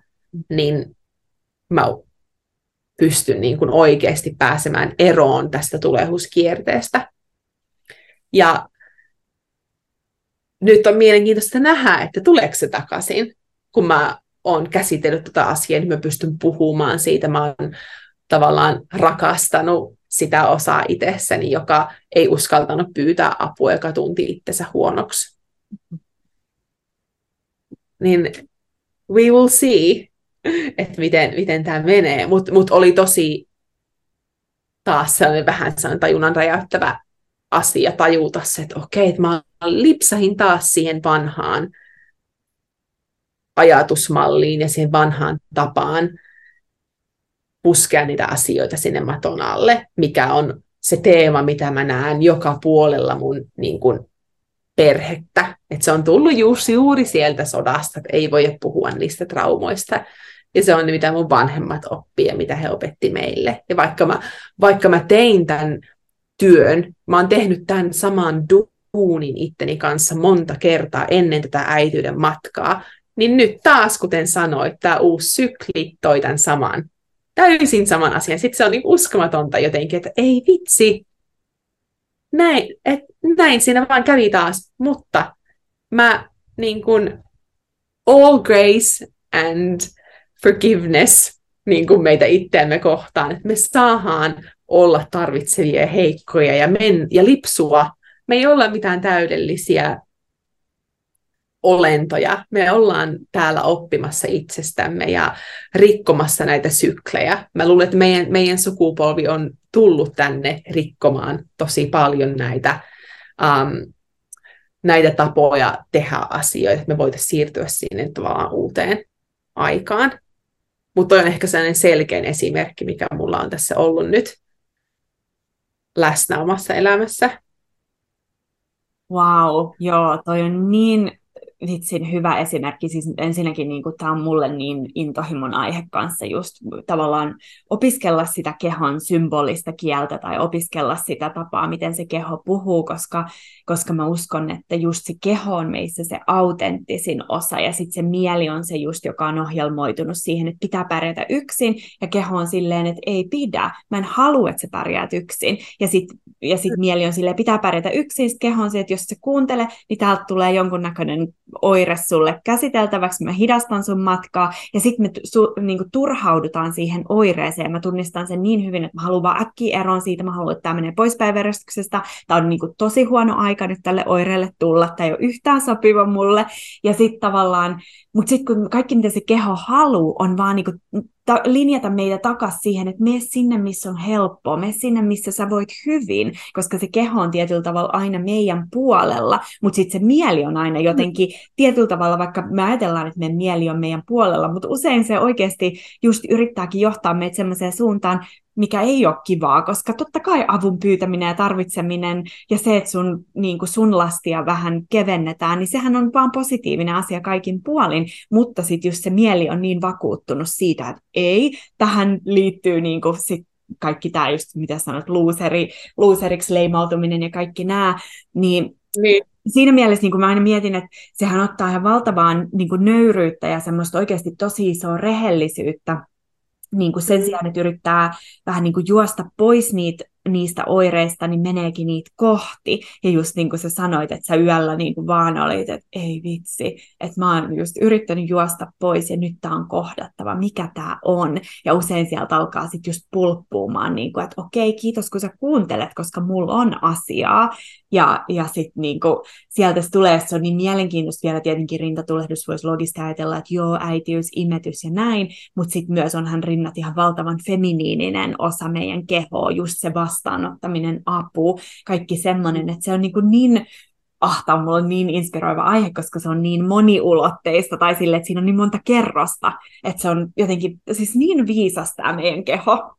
niin mä pystyn niin kuin oikeasti pääsemään eroon tästä tulehuskierteestä. Ja nyt on mielenkiintoista nähdä, että tuleeko se takaisin, kun mä oon käsitellyt tätä tota asiaa, niin mä pystyn puhumaan siitä. Mä oon tavallaan rakastanut sitä osaa itsessäni, joka ei uskaltanut pyytää apua, joka tunti itsensä huonoksi. niin we will see, että miten, miten tämä menee. Mutta mut oli tosi taas sellainen vähän sellainen tajunnan räjäyttävä asia tajuta se, että okei, että mä lipsahin taas siihen vanhaan ajatusmalliin ja siihen vanhaan tapaan puskea niitä asioita sinne maton alle, mikä on se teema, mitä mä näen joka puolella mun niin kuin, perhettä. Et se on tullut juuri, juuri sieltä sodasta, että ei voi puhua niistä traumoista. Ja se on mitä mun vanhemmat oppii ja mitä he opetti meille. Ja vaikka mä, vaikka mä tein tämän työn, mä oon tehnyt tämän saman duunin itteni kanssa monta kertaa ennen tätä äityyden matkaa, niin nyt taas, kuten sanoit, tämä uusi sykli toi tämän saman, täysin saman asian. Sitten se on niin uskomatonta jotenkin, että ei vitsi, näin, et, näin siinä vaan kävi taas, mutta mä niin kuin all grace and forgiveness niin kuin meitä itseämme kohtaan, että me saadaan olla tarvitsevia ja heikkoja ja, men, ja lipsua. Me ei olla mitään täydellisiä olentoja. Me ollaan täällä oppimassa itsestämme ja rikkomassa näitä syklejä. Mä luulen, että meidän, meidän sukupolvi on tullut tänne rikkomaan tosi paljon näitä, um, näitä tapoja tehdä asioita, että me voitaisiin siirtyä sinne tavallaan uuteen aikaan. Mutta on ehkä sellainen selkein esimerkki, mikä mulla on tässä ollut nyt läsnä omassa elämässä. Wow, joo, toi on niin vitsin hyvä esimerkki. Siis ensinnäkin niin tämä on mulle niin intohimon aihe kanssa just tavallaan opiskella sitä kehon symbolista kieltä tai opiskella sitä tapaa, miten se keho puhuu, koska, koska mä uskon, että just se keho on meissä se autenttisin osa ja sitten se mieli on se just, joka on ohjelmoitunut siihen, että pitää pärjätä yksin ja keho on silleen, että ei pidä. Mä en halua, että sä pärjäät yksin. Ja sitten ja sit mieli on silleen, pitää pärjätä yksin, sitten keho on se, että jos se kuuntele, niin täältä tulee jonkunnäköinen oire sulle käsiteltäväksi, mä hidastan sun matkaa, ja sitten me su, niinku, turhaudutaan siihen oireeseen. Mä tunnistan sen niin hyvin, että mä haluan vaan äkkiä eroon siitä, mä haluan, että tämä menee pois päiväjärjestyksestä, tämä on niinku, tosi huono aika nyt tälle oireelle tulla, tämä ei ole yhtään sopiva mulle, ja sitten tavallaan, mutta sitten kun kaikki mitä se keho haluaa, on vaan niinku, ta- linjata meitä takaisin siihen, että mene sinne, missä on helppoa, mene sinne, missä sä voit hyvin, koska se keho on tietyllä tavalla aina meidän puolella, mutta sitten se mieli on aina jotenkin tietyllä tavalla, vaikka me ajatellaan, että meidän mieli on meidän puolella, mutta usein se oikeasti just yrittääkin johtaa meitä sellaiseen suuntaan, mikä ei ole kivaa, koska totta kai avun pyytäminen ja tarvitseminen ja se, että sun, niin kuin sun lastia vähän kevennetään, niin sehän on vaan positiivinen asia kaikin puolin, mutta sitten just se mieli on niin vakuuttunut siitä, että ei, tähän liittyy niin kuin sit kaikki tämä just, mitä sanot, luuseri, luuseriksi leimautuminen ja kaikki nämä, niin, niin. siinä mielessä niin kuin mä aina mietin, että sehän ottaa ihan valtavaan niin kuin nöyryyttä ja semmoista oikeasti tosi isoa rehellisyyttä niin kuin sen sijaan, että yrittää vähän niin kuin juosta pois niitä niistä oireista, niin meneekin niitä kohti. Ja just niin kuin sä sanoit, että sä yöllä niin kuin vaan olit, että ei vitsi, että mä oon just yrittänyt juosta pois ja nyt tää on kohdattava, mikä tää on. Ja usein sieltä alkaa sitten just pulppuumaan, niin kuin, että okei, kiitos kun sä kuuntelet, koska mulla on asiaa. Ja, ja sitten niin sieltä se tulee, se on niin mielenkiintoista vielä tietenkin rintatulehdus voisi logista ajatella, että joo, äitiys, imetys ja näin, mutta sitten myös onhan rinnat ihan valtavan feminiininen osa meidän kehoa, just se vastaanottaminen, apu, kaikki semmoinen, että se on niin, kuin niin ah, tämä on niin inspiroiva aihe, koska se on niin moniulotteista, tai sille, että siinä on niin monta kerrosta, että se on jotenkin siis niin viisas tämä meidän keho.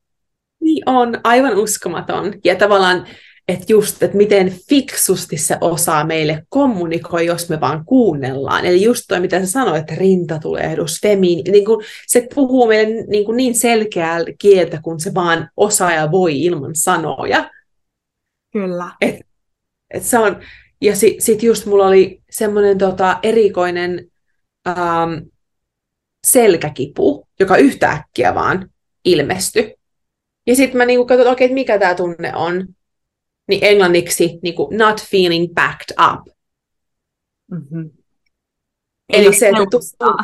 Niin on, aivan uskomaton. Ja tavallaan että just, että miten fiksusti se osaa meille kommunikoi, jos me vaan kuunnellaan. Eli just toi, mitä sä sanoit, että rintatulehdus, femiini, niin kuin se puhuu meille niin, kuin niin selkeää kieltä, kun se vaan osaa ja voi ilman sanoja. Kyllä. Et, et se on, ja sitten sit just mulla oli semmoinen tota, erikoinen ähm, selkäkipu, joka yhtäkkiä vaan ilmestyi. Ja sitten mä niinku katsoin, että okei, okay, mikä tämä tunne on niin englanniksi niin kuin not feeling backed up. Mm-hmm. Eli, se, että, tu-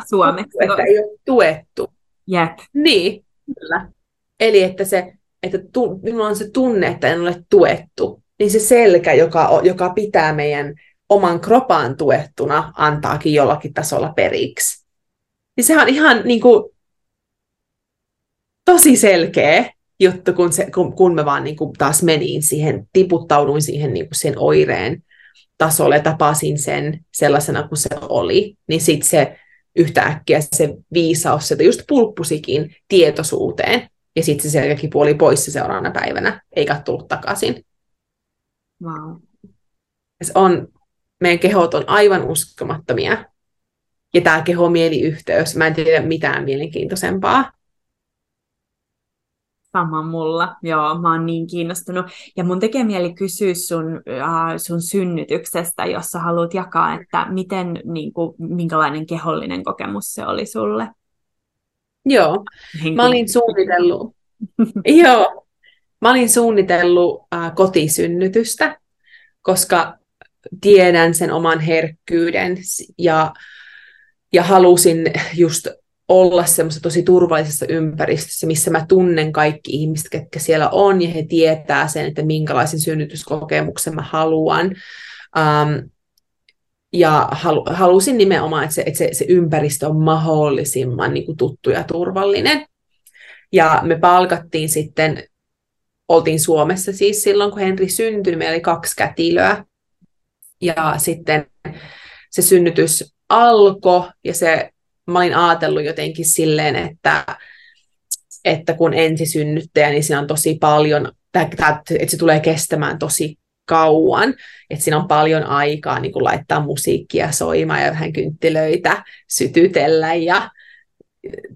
suomeksi. että ei ole tuettu. Jep. Niin, kyllä. Eli että, se, että tu- minulla on se tunne, että en ole tuettu, niin se selkä, joka, joka pitää meidän oman kropaan tuettuna antaakin jollakin tasolla periksi. Niin sehän on ihan niin kuin, tosi selkeä juttu, kun, se, kun, kun mä vaan niin kuin taas menin siihen, tiputtauduin siihen niin kuin sen oireen tasolle, tapasin sen sellaisena kuin se oli, niin sitten se yhtäkkiä se viisaus sieltä just pulppusikin tietoisuuteen, ja sitten se selkäkin puoli pois se seuraavana päivänä, eikä tullut takaisin. Wow. Se on, meidän kehot on aivan uskomattomia. Ja tämä keho-mieliyhteys, mä en tiedä mitään mielenkiintoisempaa. Sama mulla, joo, mä oon niin kiinnostunut. Ja mun tekee mieli kysyä sun, äh, sun synnytyksestä, jos sä haluat jakaa, että miten, niin kuin, minkälainen kehollinen kokemus se oli sulle. Joo, mä olin suunnitellut, joo, mä olin suunnitellut äh, kotisynnytystä, koska tiedän sen oman herkkyyden ja, ja halusin just olla semmoisessa tosi turvallisessa ympäristössä, missä mä tunnen kaikki ihmiset, ketkä siellä on, ja he tietää sen, että minkälaisen synnytyskokemuksen mä haluan. Um, ja halu, halusin nimenomaan, että se, että se, se ympäristö on mahdollisimman niin kuin tuttu ja turvallinen. Ja me palkattiin sitten, oltiin Suomessa siis silloin, kun Henri syntyi, niin meillä oli kaksi kätilöä. Ja sitten se synnytys alkoi, ja se mä olin ajatellut jotenkin silleen, että, että kun ensisynnyttäjä, niin siinä on tosi paljon, että se tulee kestämään tosi kauan, että siinä on paljon aikaa niin laittaa musiikkia soimaan ja vähän kynttilöitä sytytellä ja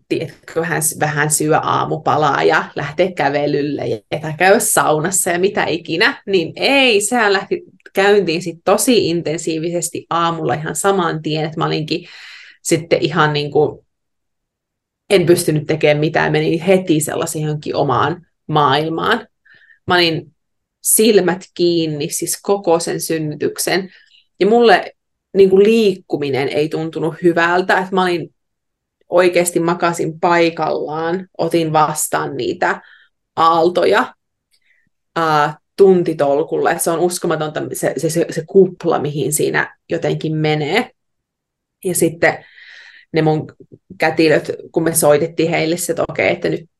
tiedätkö, vähän, vähän syö aamupalaa ja lähteä kävelylle ja käydä saunassa ja mitä ikinä, niin ei, sehän lähti käyntiin sit tosi intensiivisesti aamulla ihan saman tien, että mä olinkin sitten ihan niin kuin, en pystynyt tekemään mitään, menin heti sellaisen johonkin omaan maailmaan. Mä olin silmät kiinni, siis koko sen synnytyksen. Ja mulle niin kuin liikkuminen ei tuntunut hyvältä, että mä olin oikeasti makasin paikallaan, otin vastaan niitä aaltoja ää, tuntitolkulle. Se on uskomatonta se, se, se, se kupla, mihin siinä jotenkin menee. Ja sitten ne mun kätilöt, kun me soitettiin heille että okei, että nyt,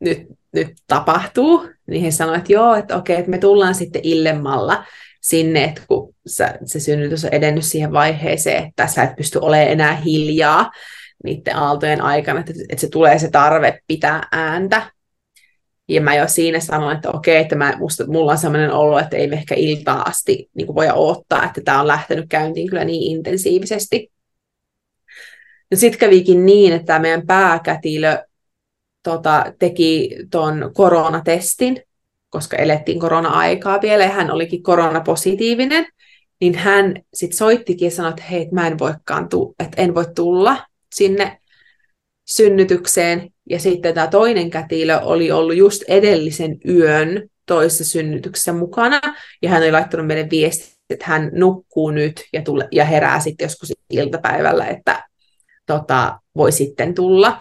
nyt, nyt tapahtuu, niin he sanoivat, että joo, että okei, että me tullaan sitten illemmalla sinne, että kun sä, se synnytys on edennyt siihen vaiheeseen, että sä et pysty olemaan enää hiljaa niiden aaltojen aikana, että, että se tulee se tarve pitää ääntä. Ja mä jo siinä sanoin, että okei, että mä, musta, mulla on sellainen olo, että ei me ehkä iltaa asti niin voi odottaa, että tämä on lähtenyt käyntiin kyllä niin intensiivisesti. No sitten kävikin niin, että meidän pääkätilö tota, teki tuon koronatestin, koska elettiin korona-aikaa vielä ja hän olikin koronapositiivinen, niin hän sitten soittikin ja sanoi, että hei, mä en voikaan tu- että en voi tulla sinne synnytykseen. Ja sitten tämä toinen kätilö oli ollut just edellisen yön toisessa synnytyksessä mukana, ja hän oli laittanut meille viesti, että hän nukkuu nyt ja, tule, ja herää sitten joskus iltapäivällä, että tota, voi sitten tulla.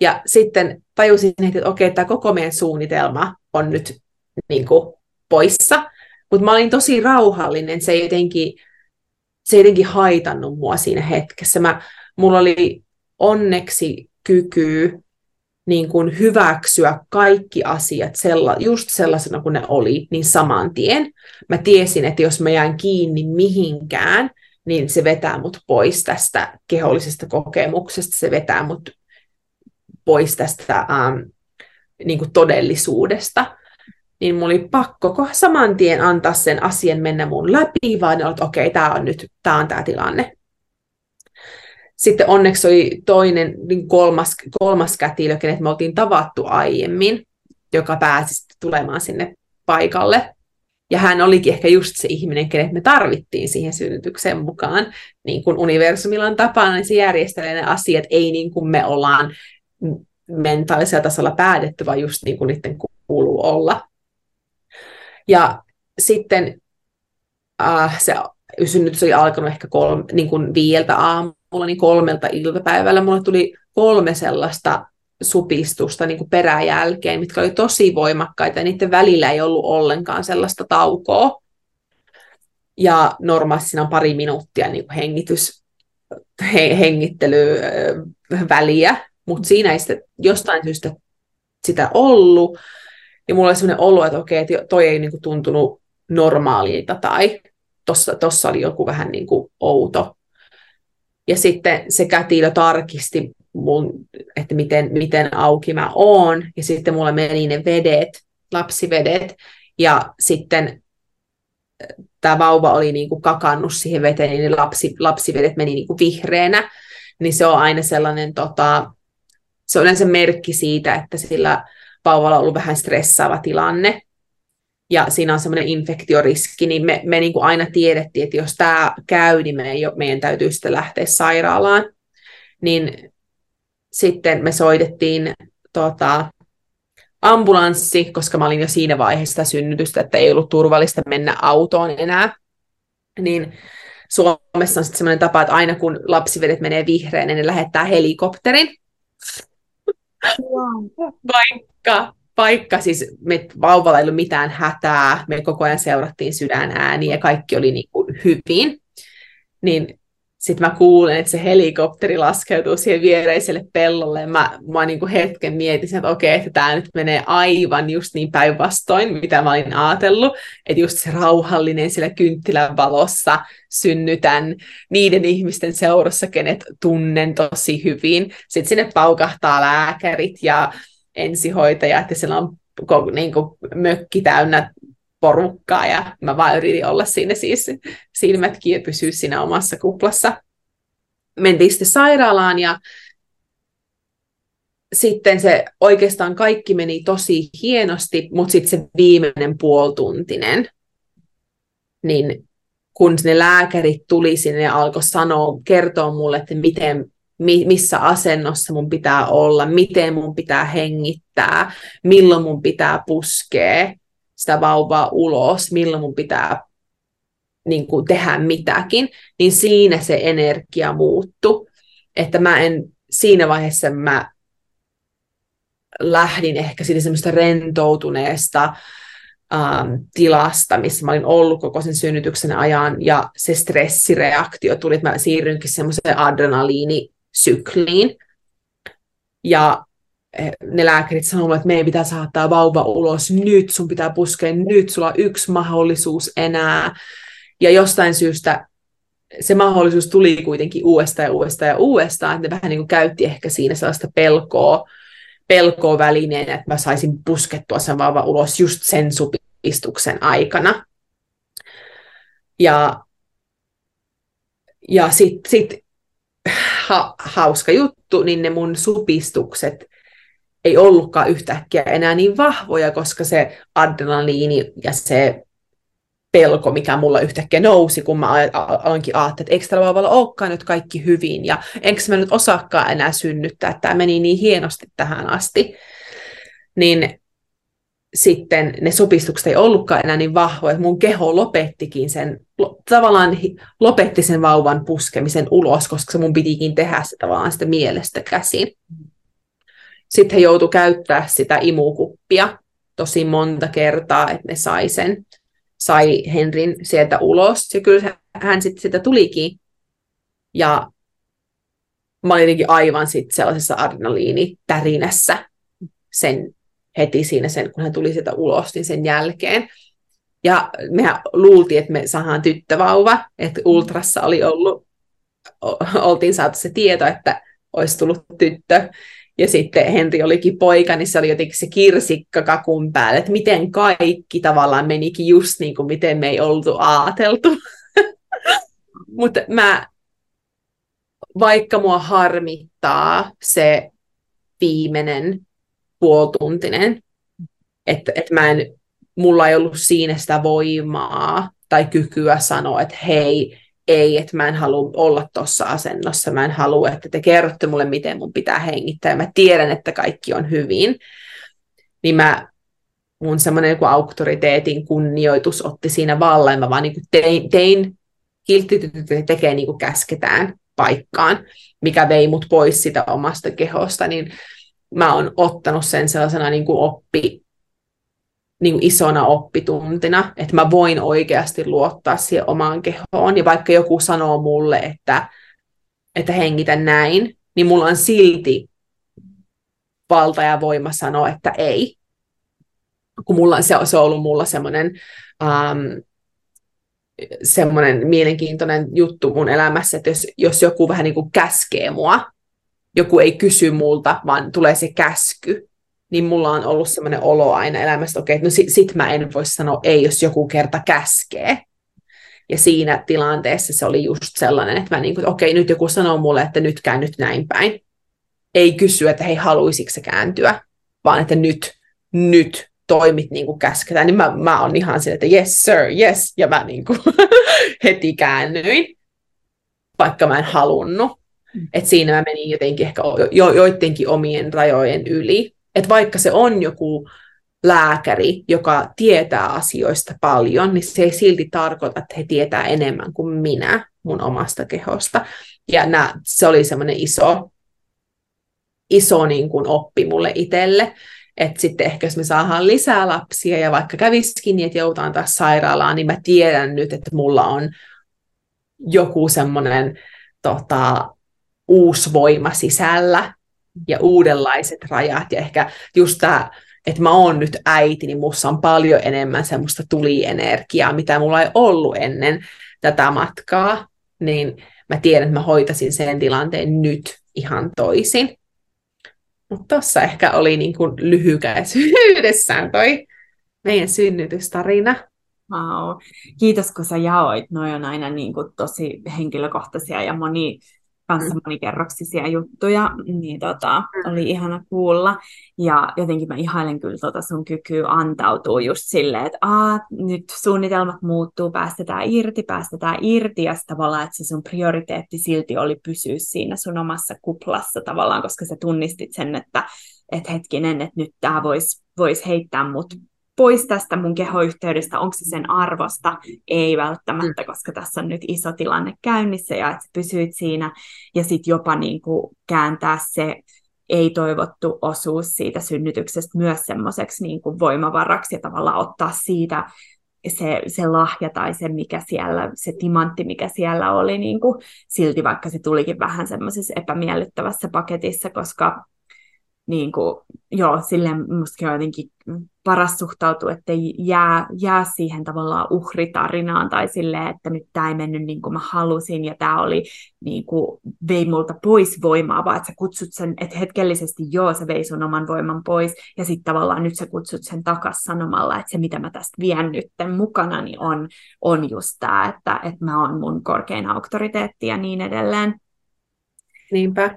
Ja sitten tajusin, että okei, tämä koko meidän suunnitelma on nyt niin kuin, poissa. Mutta mä olin tosi rauhallinen, se ei jotenkin, se ei jotenkin haitannut mua siinä hetkessä. Mä, mulla oli onneksi kyky niin kuin hyväksyä kaikki asiat sella, just sellaisena kuin ne oli, niin saman tien. Mä tiesin, että jos mä jään kiinni mihinkään, niin se vetää mut pois tästä kehollisesta kokemuksesta, se vetää mut pois tästä ähm, niin kuin todellisuudesta. Niin mulla oli pakko saman tien antaa sen asian mennä mun läpi, vaan että okei, okay, tämä on nyt tämä on tämä tilanne. Sitten onneksi oli toinen, niin kolmas, kolmas kätilö, kenet me oltiin tavattu aiemmin, joka pääsi tulemaan sinne paikalle. Ja hän olikin ehkä just se ihminen, kenet me tarvittiin siihen synnytykseen mukaan. Niin kuin universumilla on tapana, niin se järjestelee ne asiat, ei niin kuin me ollaan mentaalisella tasolla päätetty, vaan just niin kuin niiden kuuluu olla. Ja sitten äh, se synnytys oli alkanut ehkä kolme, niin kuin viieltä aamulla, niin kolmelta iltapäivällä. Mulle tuli kolme sellaista supistusta niin kuin peräjälkeen, mitkä oli tosi voimakkaita, ja niiden välillä ei ollut ollenkaan sellaista taukoa. ja normaalisti siinä on pari minuuttia niin kuin hengitys, he, hengittelyväliä, mutta siinä ei sitä jostain syystä sitä ollut, ja mulla oli sellainen olo, että okei, että toi ei niin kuin tuntunut normaalilta tai tossa, tossa oli joku vähän niin kuin outo. Ja sitten se kätilö tarkisti mun, että miten, miten auki mä oon, ja sitten mulla meni ne vedet, lapsivedet, ja sitten tämä vauva oli niin kuin kakannut siihen veteen, niin lapsi, lapsivedet meni niin kuin vihreänä, niin se on aina sellainen, tota, se on yleensä merkki siitä, että sillä vauvalla on ollut vähän stressaava tilanne, ja siinä on semmoinen infektioriski, niin me, me niin kuin aina tiedettiin, että jos tämä käy, niin me, meidän täytyy sitten lähteä sairaalaan. Niin sitten me soitettiin tota, ambulanssi, koska mä olin jo siinä vaiheessa synnytystä, että ei ollut turvallista mennä autoon enää. Niin Suomessa on sitten sellainen tapa, että aina kun lapsivedet menee vihreän, niin ne lähettää helikopterin. Wow. Vaikka, vaikka siis me vauvalla ei ollut mitään hätää, me koko ajan seurattiin sydänääniä ja kaikki oli niin kuin hyvin, niin sitten mä kuulen, että se helikopteri laskeutuu siihen viereiselle pellolle. Mä, mä niin kuin hetken mietin, että okei, että tämä nyt menee aivan just niin päinvastoin, mitä mä olin ajatellut. Että just se rauhallinen siellä kynttilän valossa synnytän niiden ihmisten seurassa, kenet tunnen tosi hyvin. Sitten sinne paukahtaa lääkärit ja ensihoitajat ja siellä on niin kuin, mökki täynnä porukkaa ja mä vaan yritin olla siinä siis silmätkin ja pysyä siinä omassa kuplassa. Mentiin sitten sairaalaan ja sitten se oikeastaan kaikki meni tosi hienosti, mutta sitten se viimeinen puoltuntinen, niin kun ne lääkärit tuli sinne ja alkoi sanoa, kertoa mulle, että miten, missä asennossa mun pitää olla, miten mun pitää hengittää, milloin mun pitää puskea, sitä vauvaa ulos, milloin mun pitää niin kuin tehdä mitäkin, niin siinä se energia muuttu. Että mä en, siinä vaiheessa mä lähdin ehkä siitä semmoista rentoutuneesta ähm, tilasta, missä mä olin ollut koko sen synnytyksen ajan, ja se stressireaktio tuli, että mä siirrynkin semmoiseen adrenaliinisykliin. Ja ne lääkärit sanoivat, että meidän pitää saattaa vauva ulos nyt, sun pitää puskea nyt, sulla on yksi mahdollisuus enää. Ja jostain syystä se mahdollisuus tuli kuitenkin uudestaan ja uudestaan ja uudestaan, että ne vähän niin kuin käytti ehkä siinä sellaista pelkoa, pelkoa välineen, että mä saisin puskettua sen vauva ulos just sen supistuksen aikana. Ja, ja sitten sit, ha, hauska juttu, niin ne mun supistukset ei ollutkaan yhtäkkiä enää niin vahvoja, koska se adrenaliini ja se pelko, mikä mulla yhtäkkiä nousi, kun mä aloinkin ajattelin, että eikö tällä vauvalla olekaan nyt kaikki hyvin, ja enkö mä nyt osaakaan enää synnyttää, että tämä meni niin hienosti tähän asti, niin sitten ne sopistukset ei ollutkaan enää niin vahvoja, että mun keho lopettikin sen, tavallaan lopetti sen vauvan puskemisen ulos, koska se mun pitikin tehdä se tavallaan sitä mielestä käsin. Sitten he joutu käyttää sitä imukuppia tosi monta kertaa, että ne sai sen, sai Henrin sieltä ulos. Ja kyllä hän sitten sitä tulikin. Ja mä olin jotenkin aivan sitten sellaisessa adrenaliinitärinässä sen heti siinä, sen, kun hän tuli sieltä ulos, niin sen jälkeen. Ja mehän luultiin, että me saadaan tyttövauva, että ultrassa oli ollut, oltiin saatu se tieto, että olisi tullut tyttö. Ja sitten Henri olikin poika, niin se oli jotenkin se kirsikka kakun päälle, että miten kaikki tavallaan menikin just niin kuin miten me ei oltu ajateltu. Mutta mä, vaikka mua harmittaa se viimeinen puoltuntinen, että, että mä en, mulla ei ollut siinä sitä voimaa tai kykyä sanoa, että hei, ei, että mä en halua olla tuossa asennossa, mä en halua, että te kerrotte mulle, miten mun pitää hengittää, ja mä tiedän, että kaikki on hyvin, niin mä, mun semmoinen joku auktoriteetin kunnioitus otti siinä vallan, mä vaan niin tein, tein kilttitytöt tekee niin kuin käsketään paikkaan, mikä vei mut pois sitä omasta kehosta, niin mä oon ottanut sen sellaisena niin kuin oppi, niin kuin isona oppituntina, että mä voin oikeasti luottaa siihen omaan kehoon. Ja vaikka joku sanoo mulle, että, että hengitä näin, niin mulla on silti valta ja voima sanoa, että ei. Kun mulla, se, se on ollut mulla semmoinen um, semmoinen mielenkiintoinen juttu mun elämässä, että jos, jos joku vähän niin kuin käskee mua, joku ei kysy multa, vaan tulee se käsky, niin mulla on ollut semmoinen olo aina elämässä, okei, okay, no sit, sit mä en voi sanoa ei, jos joku kerta käskee. Ja siinä tilanteessa se oli just sellainen, että mä niin kuin, okei, okay, nyt joku sanoo mulle, että nyt käy nyt näin päin. Ei kysy, että hei, haluaisitko se kääntyä, vaan että nyt, nyt toimit niin kuin käsketään. Niin mä, mä oon ihan sille, että yes sir, yes, ja mä niin kuin heti käännyin, vaikka mä en halunnut. Mm. Et siinä mä menin jotenkin ehkä jo, joidenkin omien rajojen yli että vaikka se on joku lääkäri, joka tietää asioista paljon, niin se ei silti tarkoita, että he tietää enemmän kuin minä mun omasta kehosta. Ja nää, se oli semmoinen iso, iso niin kuin oppi mulle itselle, että sitten ehkä jos me saadaan lisää lapsia ja vaikka käviskin niin, että joutaan taas sairaalaan, niin mä tiedän nyt, että mulla on joku semmoinen tota, uusi voima sisällä, ja uudenlaiset rajat. Ja ehkä just tämä, että mä oon nyt äiti, niin musta on paljon enemmän semmoista tulienergiaa, mitä mulla ei ollut ennen tätä matkaa. Niin mä tiedän, että mä hoitasin sen tilanteen nyt ihan toisin. Mutta tuossa ehkä oli niin kuin lyhykäisyydessään toi meidän synnytystarina. Wow. Kiitos, kun sä jaoit. Noi on aina niin kuin tosi henkilökohtaisia ja moni kanssa mm. monikerroksisia juttuja, niin tota, mm. oli ihana kuulla. Ja jotenkin mä ihailen kyllä tota sun kykyä antautua just silleen, että Aa, nyt suunnitelmat muuttuu, päästetään irti, päästetään irti, ja tavallaan, että se sun prioriteetti silti oli pysyä siinä sun omassa kuplassa tavallaan, koska sä tunnistit sen, että et hetkinen, että nyt tämä voisi vois heittää mut pois tästä mun kehoyhteydestä, onko se sen arvosta? Ei välttämättä, mm. koska tässä on nyt iso tilanne käynnissä ja että pysyit siinä ja sitten jopa niin kuin kääntää se ei-toivottu osuus siitä synnytyksestä myös semmoiseksi niin kuin voimavaraksi ja tavallaan ottaa siitä se, se lahja tai se, mikä siellä, se timantti, mikä siellä oli, niin kuin, silti vaikka se tulikin vähän semmoisessa epämiellyttävässä paketissa, koska niin kuin, joo, silleen musta on jotenkin paras suhtautua, että jää, jää siihen tavallaan uhritarinaan tai silleen, että nyt tämä ei mennyt niin kuin mä halusin ja tämä oli niin kuin, vei multa pois voimaa, vaan että sä kutsut sen, että hetkellisesti joo, se vei sun oman voiman pois ja sitten tavallaan nyt sä kutsut sen takas sanomalla, että se mitä mä tästä vien nyt mukana, niin on, on just tämä, että, että mä oon mun korkein auktoriteetti ja niin edelleen. Niinpä.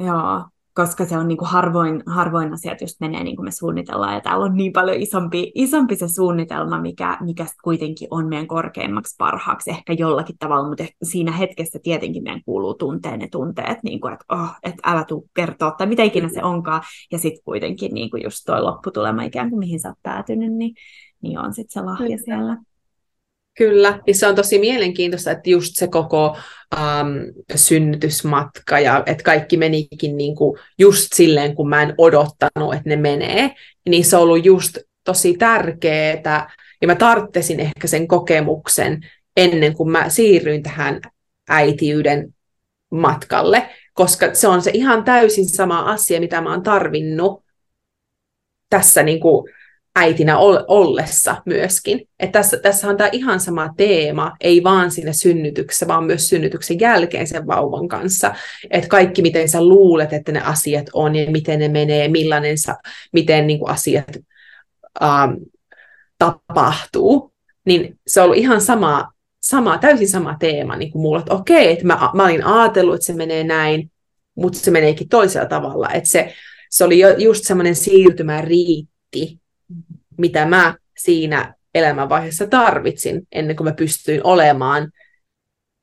Joo, koska se on niin kuin harvoin, harvoin asiat just menee niin kuin me suunnitellaan, ja täällä on niin paljon isompi, isompi se suunnitelma, mikä, mikä kuitenkin on meidän korkeimmaksi parhaaksi ehkä jollakin tavalla, mutta siinä hetkessä tietenkin meidän kuuluu tuntea ne tunteet, niin kuin, että, oh, että älä tuu kertoa, tai mitä ikinä se onkaan, ja sitten kuitenkin niin kuin just toi lopputulema ikään kuin mihin sä oot päätynyt, niin, niin on sitten se lahja siellä. Kyllä, ja se on tosi mielenkiintoista, että just se koko ähm, synnytysmatka ja että kaikki menikin niin kuin just silleen, kun mä en odottanut, että ne menee, niin se on ollut just tosi tärkeää, ja mä tarttesin ehkä sen kokemuksen ennen kuin mä siirryin tähän äitiyden matkalle, koska se on se ihan täysin sama asia, mitä mä oon tarvinnut tässä niin kuin äitinä ollessa myöskin. Että tässä, tässä on tämä ihan sama teema, ei vaan siinä synnytyksessä, vaan myös synnytyksen jälkeen sen vauvan kanssa. Että kaikki, miten sä luulet, että ne asiat on ja miten ne menee, millainen sä, miten niin kuin asiat ähm, tapahtuu, niin se on ollut ihan sama, sama täysin sama teema niin kuin mulla, että okei, että mä, mä olin ajatellut, että se menee näin, mutta se meneekin toisella tavalla. Että se, se oli jo, just semmoinen siirtymä riitti, mitä mä siinä elämänvaiheessa tarvitsin ennen kuin mä pystyin olemaan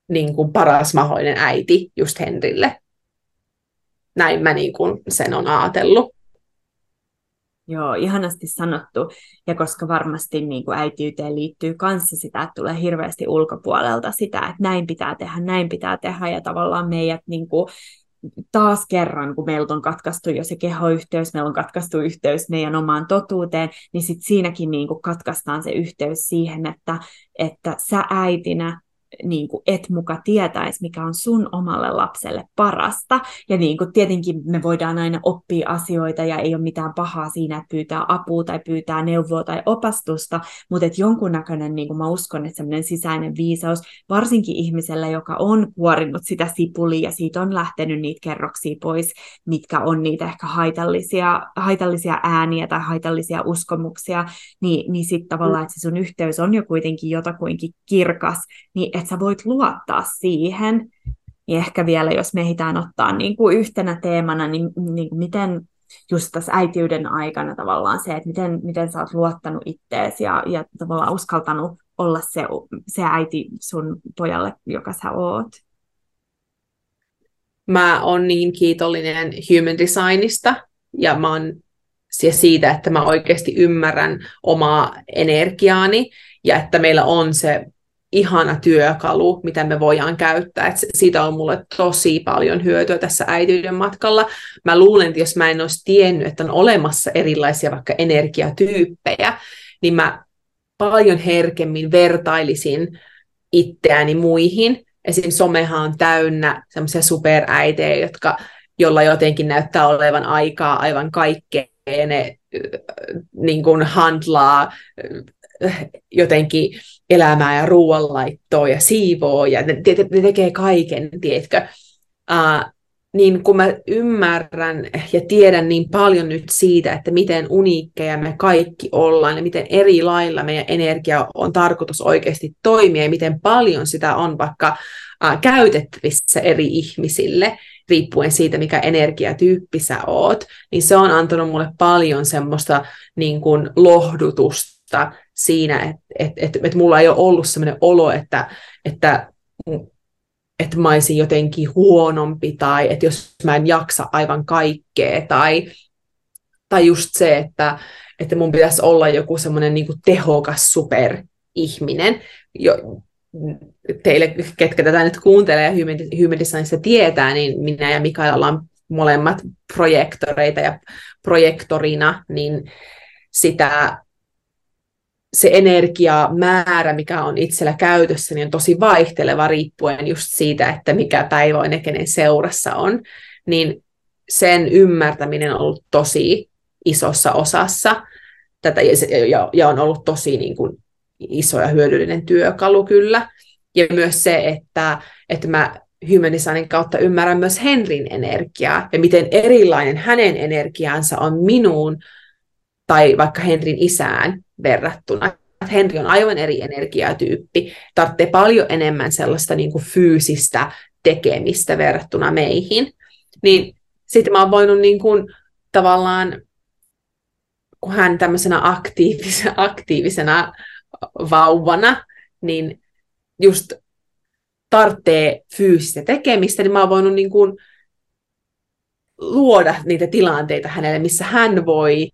niin kuin paras mahdollinen äiti just Henrille. Näin mä niin kuin sen on ajatellut. Joo, ihanasti sanottu. Ja koska varmasti niin kuin äitiyteen liittyy kanssa sitä, että tulee hirveästi ulkopuolelta sitä, että näin pitää tehdä, näin pitää tehdä. Ja tavallaan meidät niin kuin taas kerran, kun meiltä on katkaistu jo se kehoyhteys, meillä on katkaistu yhteys meidän omaan totuuteen, niin sitten siinäkin niin katkaistaan se yhteys siihen, että, että sä äitinä niin kuin et muka tietäisi, mikä on sun omalle lapselle parasta. Ja niin kuin tietenkin me voidaan aina oppia asioita ja ei ole mitään pahaa siinä, että pyytää apua tai pyytää neuvoa tai opastusta, mutta että jonkunnäköinen, niin kuin mä uskon, että semmoinen sisäinen viisaus, varsinkin ihmiselle, joka on kuorinut sitä sipulia ja siitä on lähtenyt niitä kerroksia pois, mitkä on niitä ehkä haitallisia, haitallisia ääniä tai haitallisia uskomuksia, niin, niin sitten tavallaan, että se sun yhteys on jo kuitenkin jotakuinkin kirkas, niin että sä voit luottaa siihen. Niin ehkä vielä, jos mehditään ottaa niin kuin yhtenä teemana, niin, niin miten just tässä äitiyden aikana tavallaan se, että miten, miten sä oot luottanut ittees ja, ja tavallaan uskaltanut olla se, se äiti sun pojalle, joka sä oot. Mä oon niin kiitollinen human designista ja mä oon siitä, että mä oikeasti ymmärrän omaa energiaani ja että meillä on se ihana työkalu, mitä me voidaan käyttää. Et siitä on mulle tosi paljon hyötyä tässä äityyden matkalla. Mä luulen, että jos mä en olisi tiennyt, että on olemassa erilaisia vaikka energiatyyppejä, niin mä paljon herkemmin vertailisin itseäni muihin. Esim. somehan on täynnä semmoisia superäitejä, jotka, jolla jotenkin näyttää olevan aikaa aivan kaikkeen. Ne niin kuin handlaa jotenkin elämää ja ruoanlaittoa ja siivoo ja ne, ne, ne tekee kaiken, tiedätkö? Uh, niin kun mä ymmärrän ja tiedän niin paljon nyt siitä, että miten uniikkeja me kaikki ollaan ja miten eri lailla meidän energia on tarkoitus oikeasti toimia ja miten paljon sitä on vaikka uh, käytettävissä eri ihmisille, riippuen siitä, mikä energiatyyppi sä oot, niin se on antanut mulle paljon semmoista niin kuin lohdutusta siinä, että et, et, et mulla ei ole ollut sellainen olo, että, että, että mä olisin jotenkin huonompi tai että jos mä en jaksa aivan kaikkea tai, tai just se, että, että mun pitäisi olla joku semmoinen niin tehokas superihminen. Jo, teille, ketkä tätä nyt kuuntelee ja Human tietää, niin minä ja Mikael ollaan molemmat projektoreita ja projektorina, niin sitä se energiamäärä, mikä on itsellä käytössä, niin on tosi vaihteleva riippuen just siitä, että mikä päiväinen kenen seurassa on, niin sen ymmärtäminen on ollut tosi isossa osassa tätä, ja, ja on ollut tosi niin kuin, iso ja hyödyllinen työkalu kyllä. Ja myös se, että, että mä Human Designin kautta ymmärrän myös Henrin energiaa ja miten erilainen hänen energiansa on minuun tai vaikka Henrin isään verrattuna. Henri on aivan eri energiatyyppi, tarvitsee paljon enemmän sellaista niin kuin fyysistä tekemistä verrattuna meihin. Niin sitten mä oon voinut niin kuin, tavallaan, kun hän tämmöisenä aktiivisena, aktiivisena vauvana, niin just tarvitsee fyysistä tekemistä, niin mä oon voinut niin kuin luoda niitä tilanteita hänelle, missä hän voi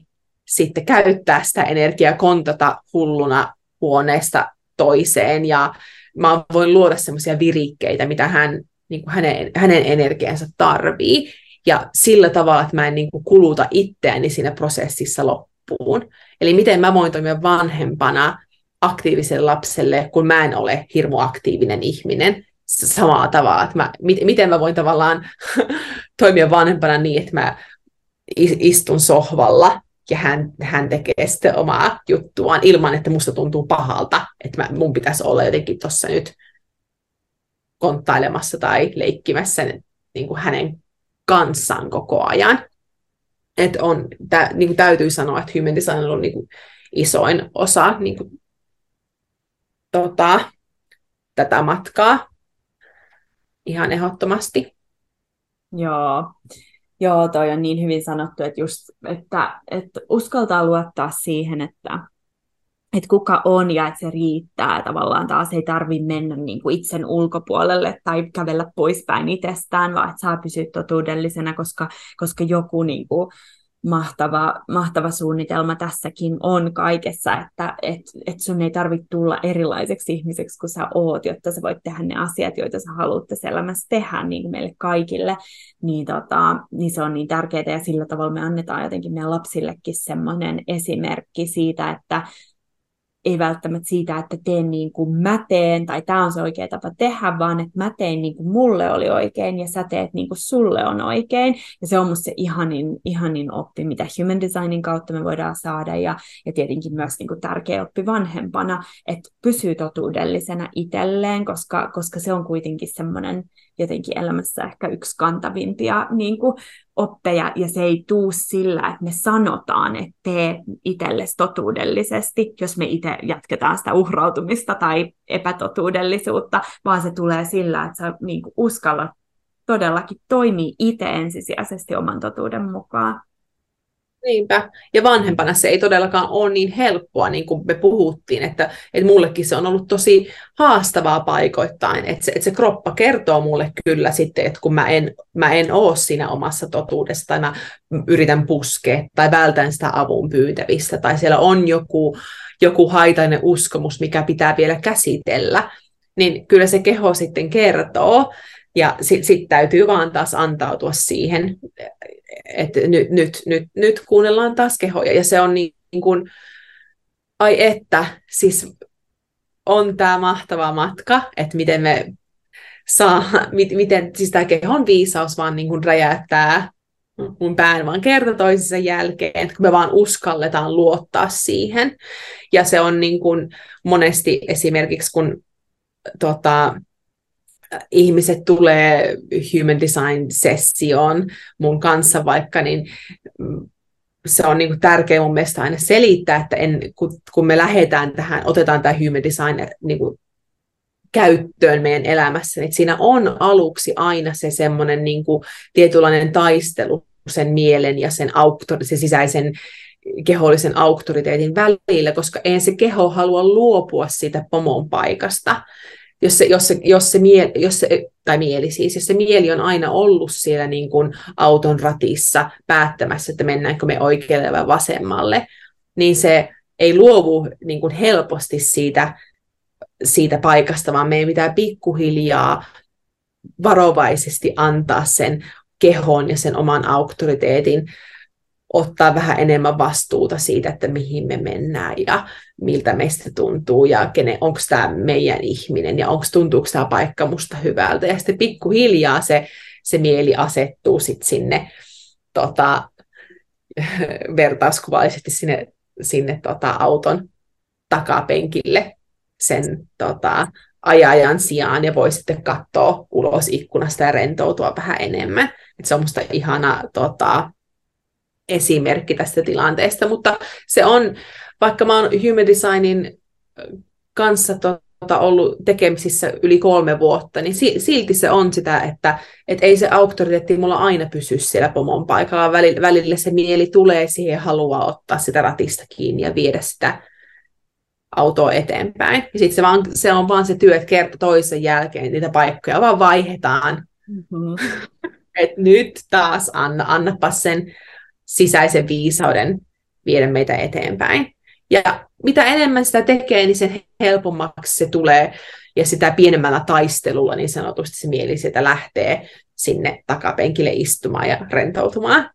sitten käyttää sitä energiaa, kontata hulluna huoneesta toiseen. Ja mä voin luoda semmoisia virikkeitä, mitä hän, niin kuin hänen, hänen energiansa tarvii. Ja sillä tavalla, että mä en niin kuin kuluta itseäni siinä prosessissa loppuun. Eli miten mä voin toimia vanhempana aktiiviselle lapselle, kun mä en ole hirmu aktiivinen ihminen? Samalla tavalla, että mä, miten mä voin tavallaan toimia vanhempana niin, että mä istun sohvalla ja hän, hän tekee sitten omaa juttuaan ilman, että musta tuntuu pahalta, että mä, mun pitäisi olla jotenkin tuossa nyt konttailemassa tai leikkimässä niin kuin hänen kanssaan koko ajan. Et on, tä, niin kuin täytyy sanoa, että human design on niin kuin isoin osa niin kuin, tota, tätä matkaa ihan ehdottomasti. Joo, Joo, toi on niin hyvin sanottu, että, just, että, että uskaltaa luottaa siihen, että, että kuka on ja että se riittää tavallaan taas ei tarvi mennä niin kuin itsen ulkopuolelle tai kävellä poispäin itsestään, vaan että saa pysyä totuudellisena, koska, koska joku niin kuin, mahtava, mahtava suunnitelma tässäkin on kaikessa, että et, et sun ei tarvitse tulla erilaiseksi ihmiseksi kuin sä oot, jotta sä voit tehdä ne asiat, joita sä haluat tässä elämässä tehdä niin kuin meille kaikille, niin, tota, niin se on niin tärkeää ja sillä tavalla me annetaan jotenkin meidän lapsillekin semmoinen esimerkki siitä, että ei välttämättä siitä, että teen niin kuin mä teen, tai tämä on se oikea tapa tehdä, vaan että mä tein niin kuin mulle oli oikein, ja sä teet niin kuin sulle on oikein. Ja se on musta se ihanin, ihanin oppi, mitä human designin kautta me voidaan saada, ja, ja tietenkin myös niin kuin tärkeä oppi vanhempana, että pysyy totuudellisena itselleen, koska, koska se on kuitenkin semmoinen jotenkin elämässä ehkä yksi kantavimpia niin kuin, oppeja, ja se ei tuu sillä, että me sanotaan, että tee itsellesi totuudellisesti, jos me itse jatketaan sitä uhrautumista tai epätotuudellisuutta, vaan se tulee sillä, että sä niin kuin, uskallat todellakin toimii itse ensisijaisesti oman totuuden mukaan. Niinpä. Ja vanhempana se ei todellakaan ole niin helppoa, niin kuin me puhuttiin, että, että mullekin se on ollut tosi haastavaa paikoittain, että se, että se kroppa kertoo mulle kyllä sitten, että kun mä en, mä en ole siinä omassa totuudessa, tai mä yritän puskea, tai vältän sitä avun pyytävistä, tai siellä on joku, joku haitainen uskomus, mikä pitää vielä käsitellä, niin kyllä se keho sitten kertoo, ja sitten sit täytyy vaan taas antautua siihen, että nyt, nyt, nyt, nyt kuunnellaan taas kehoja. Ja se on niin, niin kuin, ai että, siis on tämä mahtava matka, että miten me saa, miten siis tämä kehon viisaus vaan niin kuin räjäyttää mun pään vaan kerta toisensa jälkeen, että kun me vaan uskalletaan luottaa siihen. Ja se on niin kuin monesti esimerkiksi, kun tota, ihmiset tulee human design sessioon mun kanssa vaikka, niin mm, se on niin tärkeä mun mielestä aina selittää, että en, kun, kun me lähdetään tähän, otetaan tämä human design niin kuin käyttöön meidän elämässä, niin siinä on aluksi aina se semmoinen niin tietynlainen taistelu sen mielen ja sen, auktor, sen sisäisen kehollisen auktoriteetin välillä, koska ei se keho halua luopua siitä pomon paikasta jos se, jos se, jos se, mie, jos se tai mieli siis, jos se mieli on aina ollut siellä niin kuin auton ratissa päättämässä, että mennäänkö me oikealle vai vasemmalle, niin se ei luovu niin kuin helposti siitä, siitä paikasta, vaan meidän pitää pikkuhiljaa varovaisesti antaa sen kehon ja sen oman auktoriteetin ottaa vähän enemmän vastuuta siitä, että mihin me mennään. Ja miltä meistä tuntuu ja onko tämä meidän ihminen ja onko tuntuuko tämä paikka musta hyvältä. Ja sitten pikkuhiljaa se, se mieli asettuu sit sinne tota, vertauskuvallisesti sinne, sinne tota, auton takapenkille sen tota, ajajan sijaan ja voi sitten katsoa ulos ikkunasta ja rentoutua vähän enemmän. Et se on musta ihana tota, esimerkki tästä tilanteesta, mutta se on, vaikka mä oon Human Designin kanssa tota, ollut tekemisissä yli kolme vuotta, niin silti se on sitä, että et ei se auktoriteetti mulla aina pysy siellä pomon paikalla. Välillä, välillä se mieli tulee siihen ja haluaa ottaa sitä ratista kiinni ja viedä sitä autoa eteenpäin. Ja sitten se, vaan, se on vaan se työ, että kerta toisen jälkeen niitä paikkoja vaan vaihdetaan. Mm-hmm. Et nyt taas anna, annapa sen sisäisen viisauden viedä meitä eteenpäin. Ja mitä enemmän sitä tekee, niin sen helpommaksi se tulee, ja sitä pienemmällä taistelulla niin sanotusti se mieli sieltä lähtee sinne takapenkille istumaan ja rentoutumaan.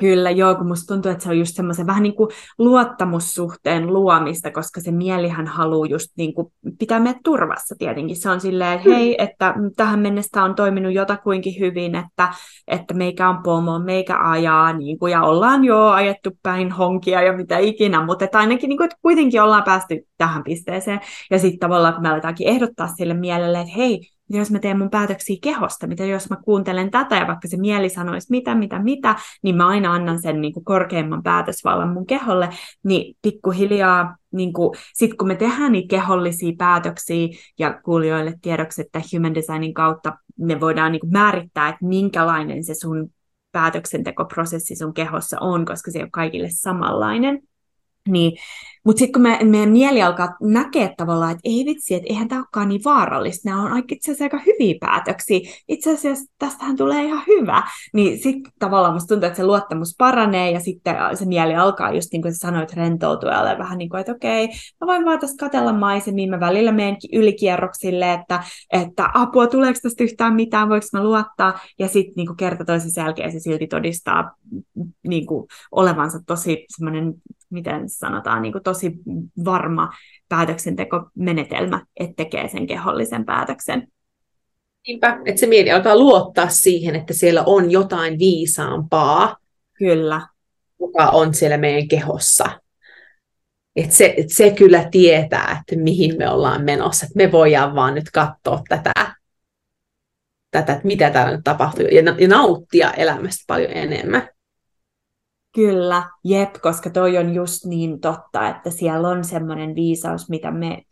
Kyllä, joo, kun musta tuntuu, että se on just semmoisen vähän niin kuin luottamussuhteen luomista, koska se mielihän haluaa just niin kuin pitää meidät turvassa tietenkin. Se on silleen, että hei, että tähän mennessä on toiminut jotakuinkin hyvin, että, että meikä on pomo, meikä ajaa, niin kuin, ja ollaan jo ajettu päin honkia ja mitä ikinä, mutta että ainakin niin kuin, että kuitenkin ollaan päästy tähän pisteeseen. Ja sitten tavallaan, kun me aletaankin ehdottaa sille mielelle, että hei, jos mä teen mun päätöksiä kehosta, mitä jos mä kuuntelen tätä ja vaikka se mieli sanoisi mitä, mitä, mitä, niin mä aina annan sen niin kuin korkeimman päätösvallan mun keholle, niin pikkuhiljaa, niin kuin, sit kun me tehdään niitä kehollisia päätöksiä ja kuulijoille tiedoksi, että human designin kautta me voidaan niin kuin määrittää, että minkälainen se sun päätöksentekoprosessi sun kehossa on, koska se on kaikille samanlainen, Niin, mutta sitten kun me, meidän mieli alkaa näkeä tavallaan, että ei vitsi, että eihän tämä olekaan niin vaarallista, nämä on itse asiassa aika hyviä päätöksiä, itse asiassa tästähän tulee ihan hyvä, niin sitten tavallaan musta tuntuu, että se luottamus paranee ja sitten se mieli alkaa just niin kuin sanoit rentoutua ja vähän niin kuin, että okei, mä voin vaan tässä katella maisemia, mä välillä menen ylikierroksille, että, että apua, tuleeko tästä yhtään mitään, voiko mä luottaa, ja sitten niin kerta toisensa jälkeen se silti todistaa niin kuin, olevansa tosi semmoinen miten sanotaan, niin kuin tosi varma päätöksentekomenetelmä, että tekee sen kehollisen päätöksen. Niinpä, että se mieli alkaa luottaa siihen, että siellä on jotain viisaampaa. Kyllä. Joka on siellä meidän kehossa. Et se, et se kyllä tietää, että mihin me ollaan menossa. Et me voidaan vaan nyt katsoa tätä, tätä että mitä täällä nyt tapahtuu, ja, ja nauttia elämästä paljon enemmän. Kyllä, jep, koska toi on just niin totta, että siellä on semmoinen viisaus, mitä me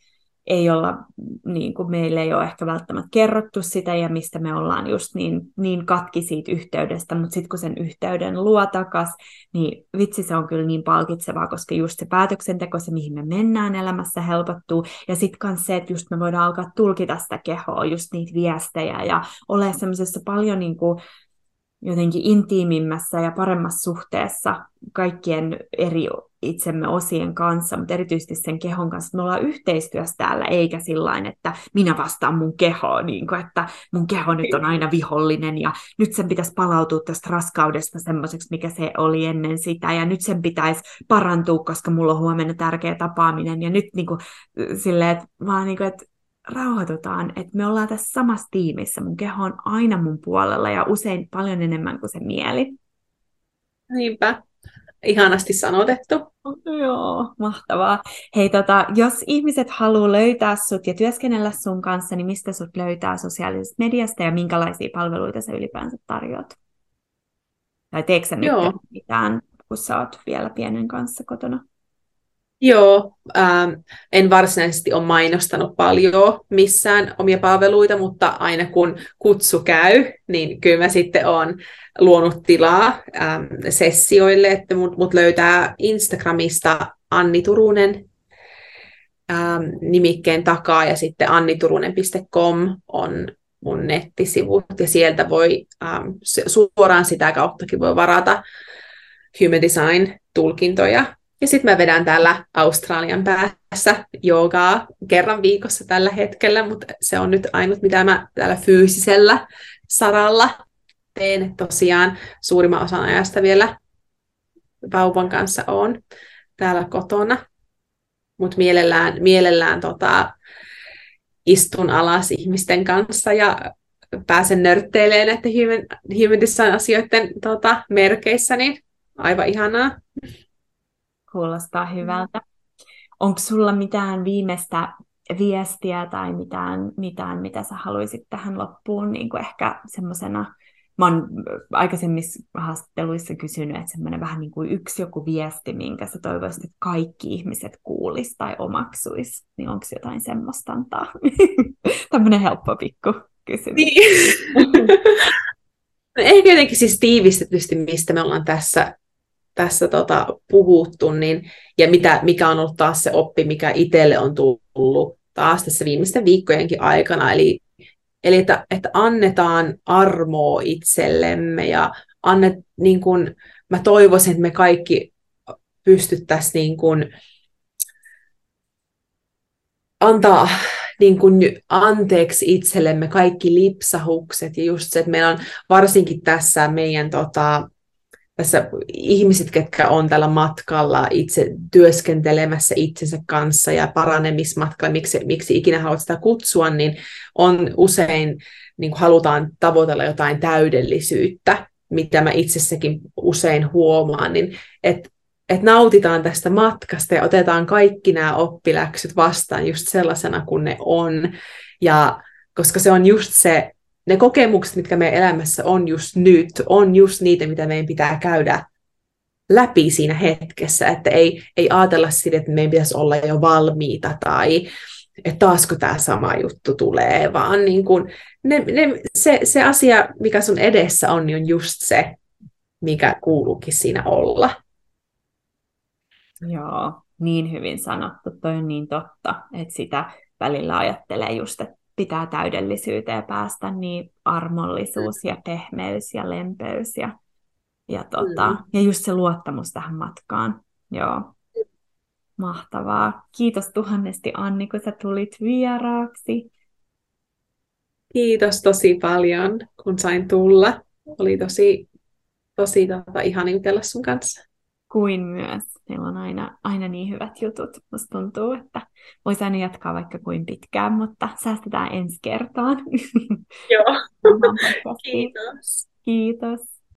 ei olla, niin kuin meille ei ole ehkä välttämättä kerrottu sitä ja mistä me ollaan just niin, niin katki siitä yhteydestä, mutta sitten kun sen yhteyden luo takas, niin vitsi se on kyllä niin palkitsevaa, koska just se päätöksenteko, se mihin me mennään elämässä helpottuu. Ja sitten myös se, että just me voidaan alkaa tulkita sitä kehoa, just niitä viestejä ja ole semmoisessa paljon niin kuin jotenkin intiimimmässä ja paremmassa suhteessa kaikkien eri itsemme osien kanssa, mutta erityisesti sen kehon kanssa. Me ollaan yhteistyössä täällä, eikä sillä että minä vastaan mun kehoa, niin kuin, että mun keho nyt on aina vihollinen ja nyt sen pitäisi palautua tästä raskaudesta semmoiseksi, mikä se oli ennen sitä ja nyt sen pitäisi parantua, koska mulla on huomenna tärkeä tapaaminen ja nyt niin kuin, silleen, että, vaan niin kuin, että rauhoitutaan, että me ollaan tässä samassa tiimissä. Mun keho on aina mun puolella ja usein paljon enemmän kuin se mieli. Niinpä. Ihanasti sanotettu. Joo, mahtavaa. Hei, tota, jos ihmiset haluaa löytää sut ja työskennellä sun kanssa, niin mistä sut löytää sosiaalisesta mediasta ja minkälaisia palveluita sä ylipäänsä tarjoat? Tai teekö sä nyt mitään, kun sä oot vielä pienen kanssa kotona? Joo, ähm, en varsinaisesti ole mainostanut paljon missään omia palveluita, mutta aina kun kutsu käy, niin kyllä mä sitten olen luonut tilaa ähm, sessioille, että mut, mut löytää Instagramista Anni Turunen ähm, nimikkeen takaa ja sitten anniturunen.com on mun nettisivut ja sieltä voi ähm, suoraan sitä kauttakin voi varata human design tulkintoja ja sitten mä vedän täällä Australian päässä joogaa kerran viikossa tällä hetkellä, mutta se on nyt ainut, mitä mä täällä fyysisellä saralla teen. Tosiaan suurimman osan ajasta vielä vauvan kanssa on täällä kotona. Mutta mielellään, mielellään tota, istun alas ihmisten kanssa ja pääsen nörtteilemään näiden human, human asioiden tota, merkeissä, niin aivan ihanaa. Kuulostaa mm. hyvältä. Onko sulla mitään viimeistä viestiä tai mitään, mitään mitä sä haluaisit tähän loppuun niin kuin ehkä semmoisena, mä oon aikaisemmissa haastatteluissa kysynyt, että semmoinen vähän niin kuin yksi joku viesti, minkä sä toivoisit, että kaikki ihmiset kuulis tai omaksuis, niin onko jotain semmoista antaa? Tämmöinen helppo pikku kysymys. Niin. Ehkä jotenkin siis tiivistetysti, mistä me ollaan tässä tässä tota, puhuttu, niin, ja mitä, mikä on ollut taas se oppi, mikä itselle on tullut taas tässä viimeisten viikkojenkin aikana, eli, eli että, että annetaan armoa itsellemme, ja annet, niin kun, mä toivoisin, että me kaikki pystyttäisiin niin kun, antaa niin kuin anteeksi itsellemme kaikki lipsahukset ja just se, että meillä on varsinkin tässä meidän tota, tässä ihmiset, ketkä on tällä matkalla itse työskentelemässä itsensä kanssa ja paranemismatkalla, miksi, miksi ikinä haluat sitä kutsua, niin on usein niin halutaan tavoitella jotain täydellisyyttä, mitä mä itsessäkin usein huomaan, niin että et nautitaan tästä matkasta ja otetaan kaikki nämä oppiläksyt vastaan just sellaisena kuin ne on. Ja koska se on just se ne kokemukset, mitkä meidän elämässä on just nyt, on just niitä, mitä meidän pitää käydä läpi siinä hetkessä, että ei, ei ajatella sitä, että meidän pitäisi olla jo valmiita tai että taasko tämä sama juttu tulee, vaan niin kuin ne, ne, se, se asia, mikä sun edessä on, niin on just se, mikä kuuluukin siinä olla. Joo, niin hyvin sanottu. Toi on niin totta, että sitä välillä ajattelee just, että pitää täydellisyyteen päästä, niin armollisuus ja pehmeys ja lempeys ja, ja, tota, mm. ja just se luottamus tähän matkaan. Joo. Mahtavaa. Kiitos tuhannesti Anni, kun sä tulit vieraaksi. Kiitos tosi paljon, kun sain tulla. Oli tosi, tosi tota, ihan jutella sun kanssa. Kuin myös. Meillä on aina, aina niin hyvät jutut. Musta tuntuu, että voisi aina jatkaa vaikka kuin pitkään, mutta säästetään ensi kertaan. Joo. Kiitos. Kiitos.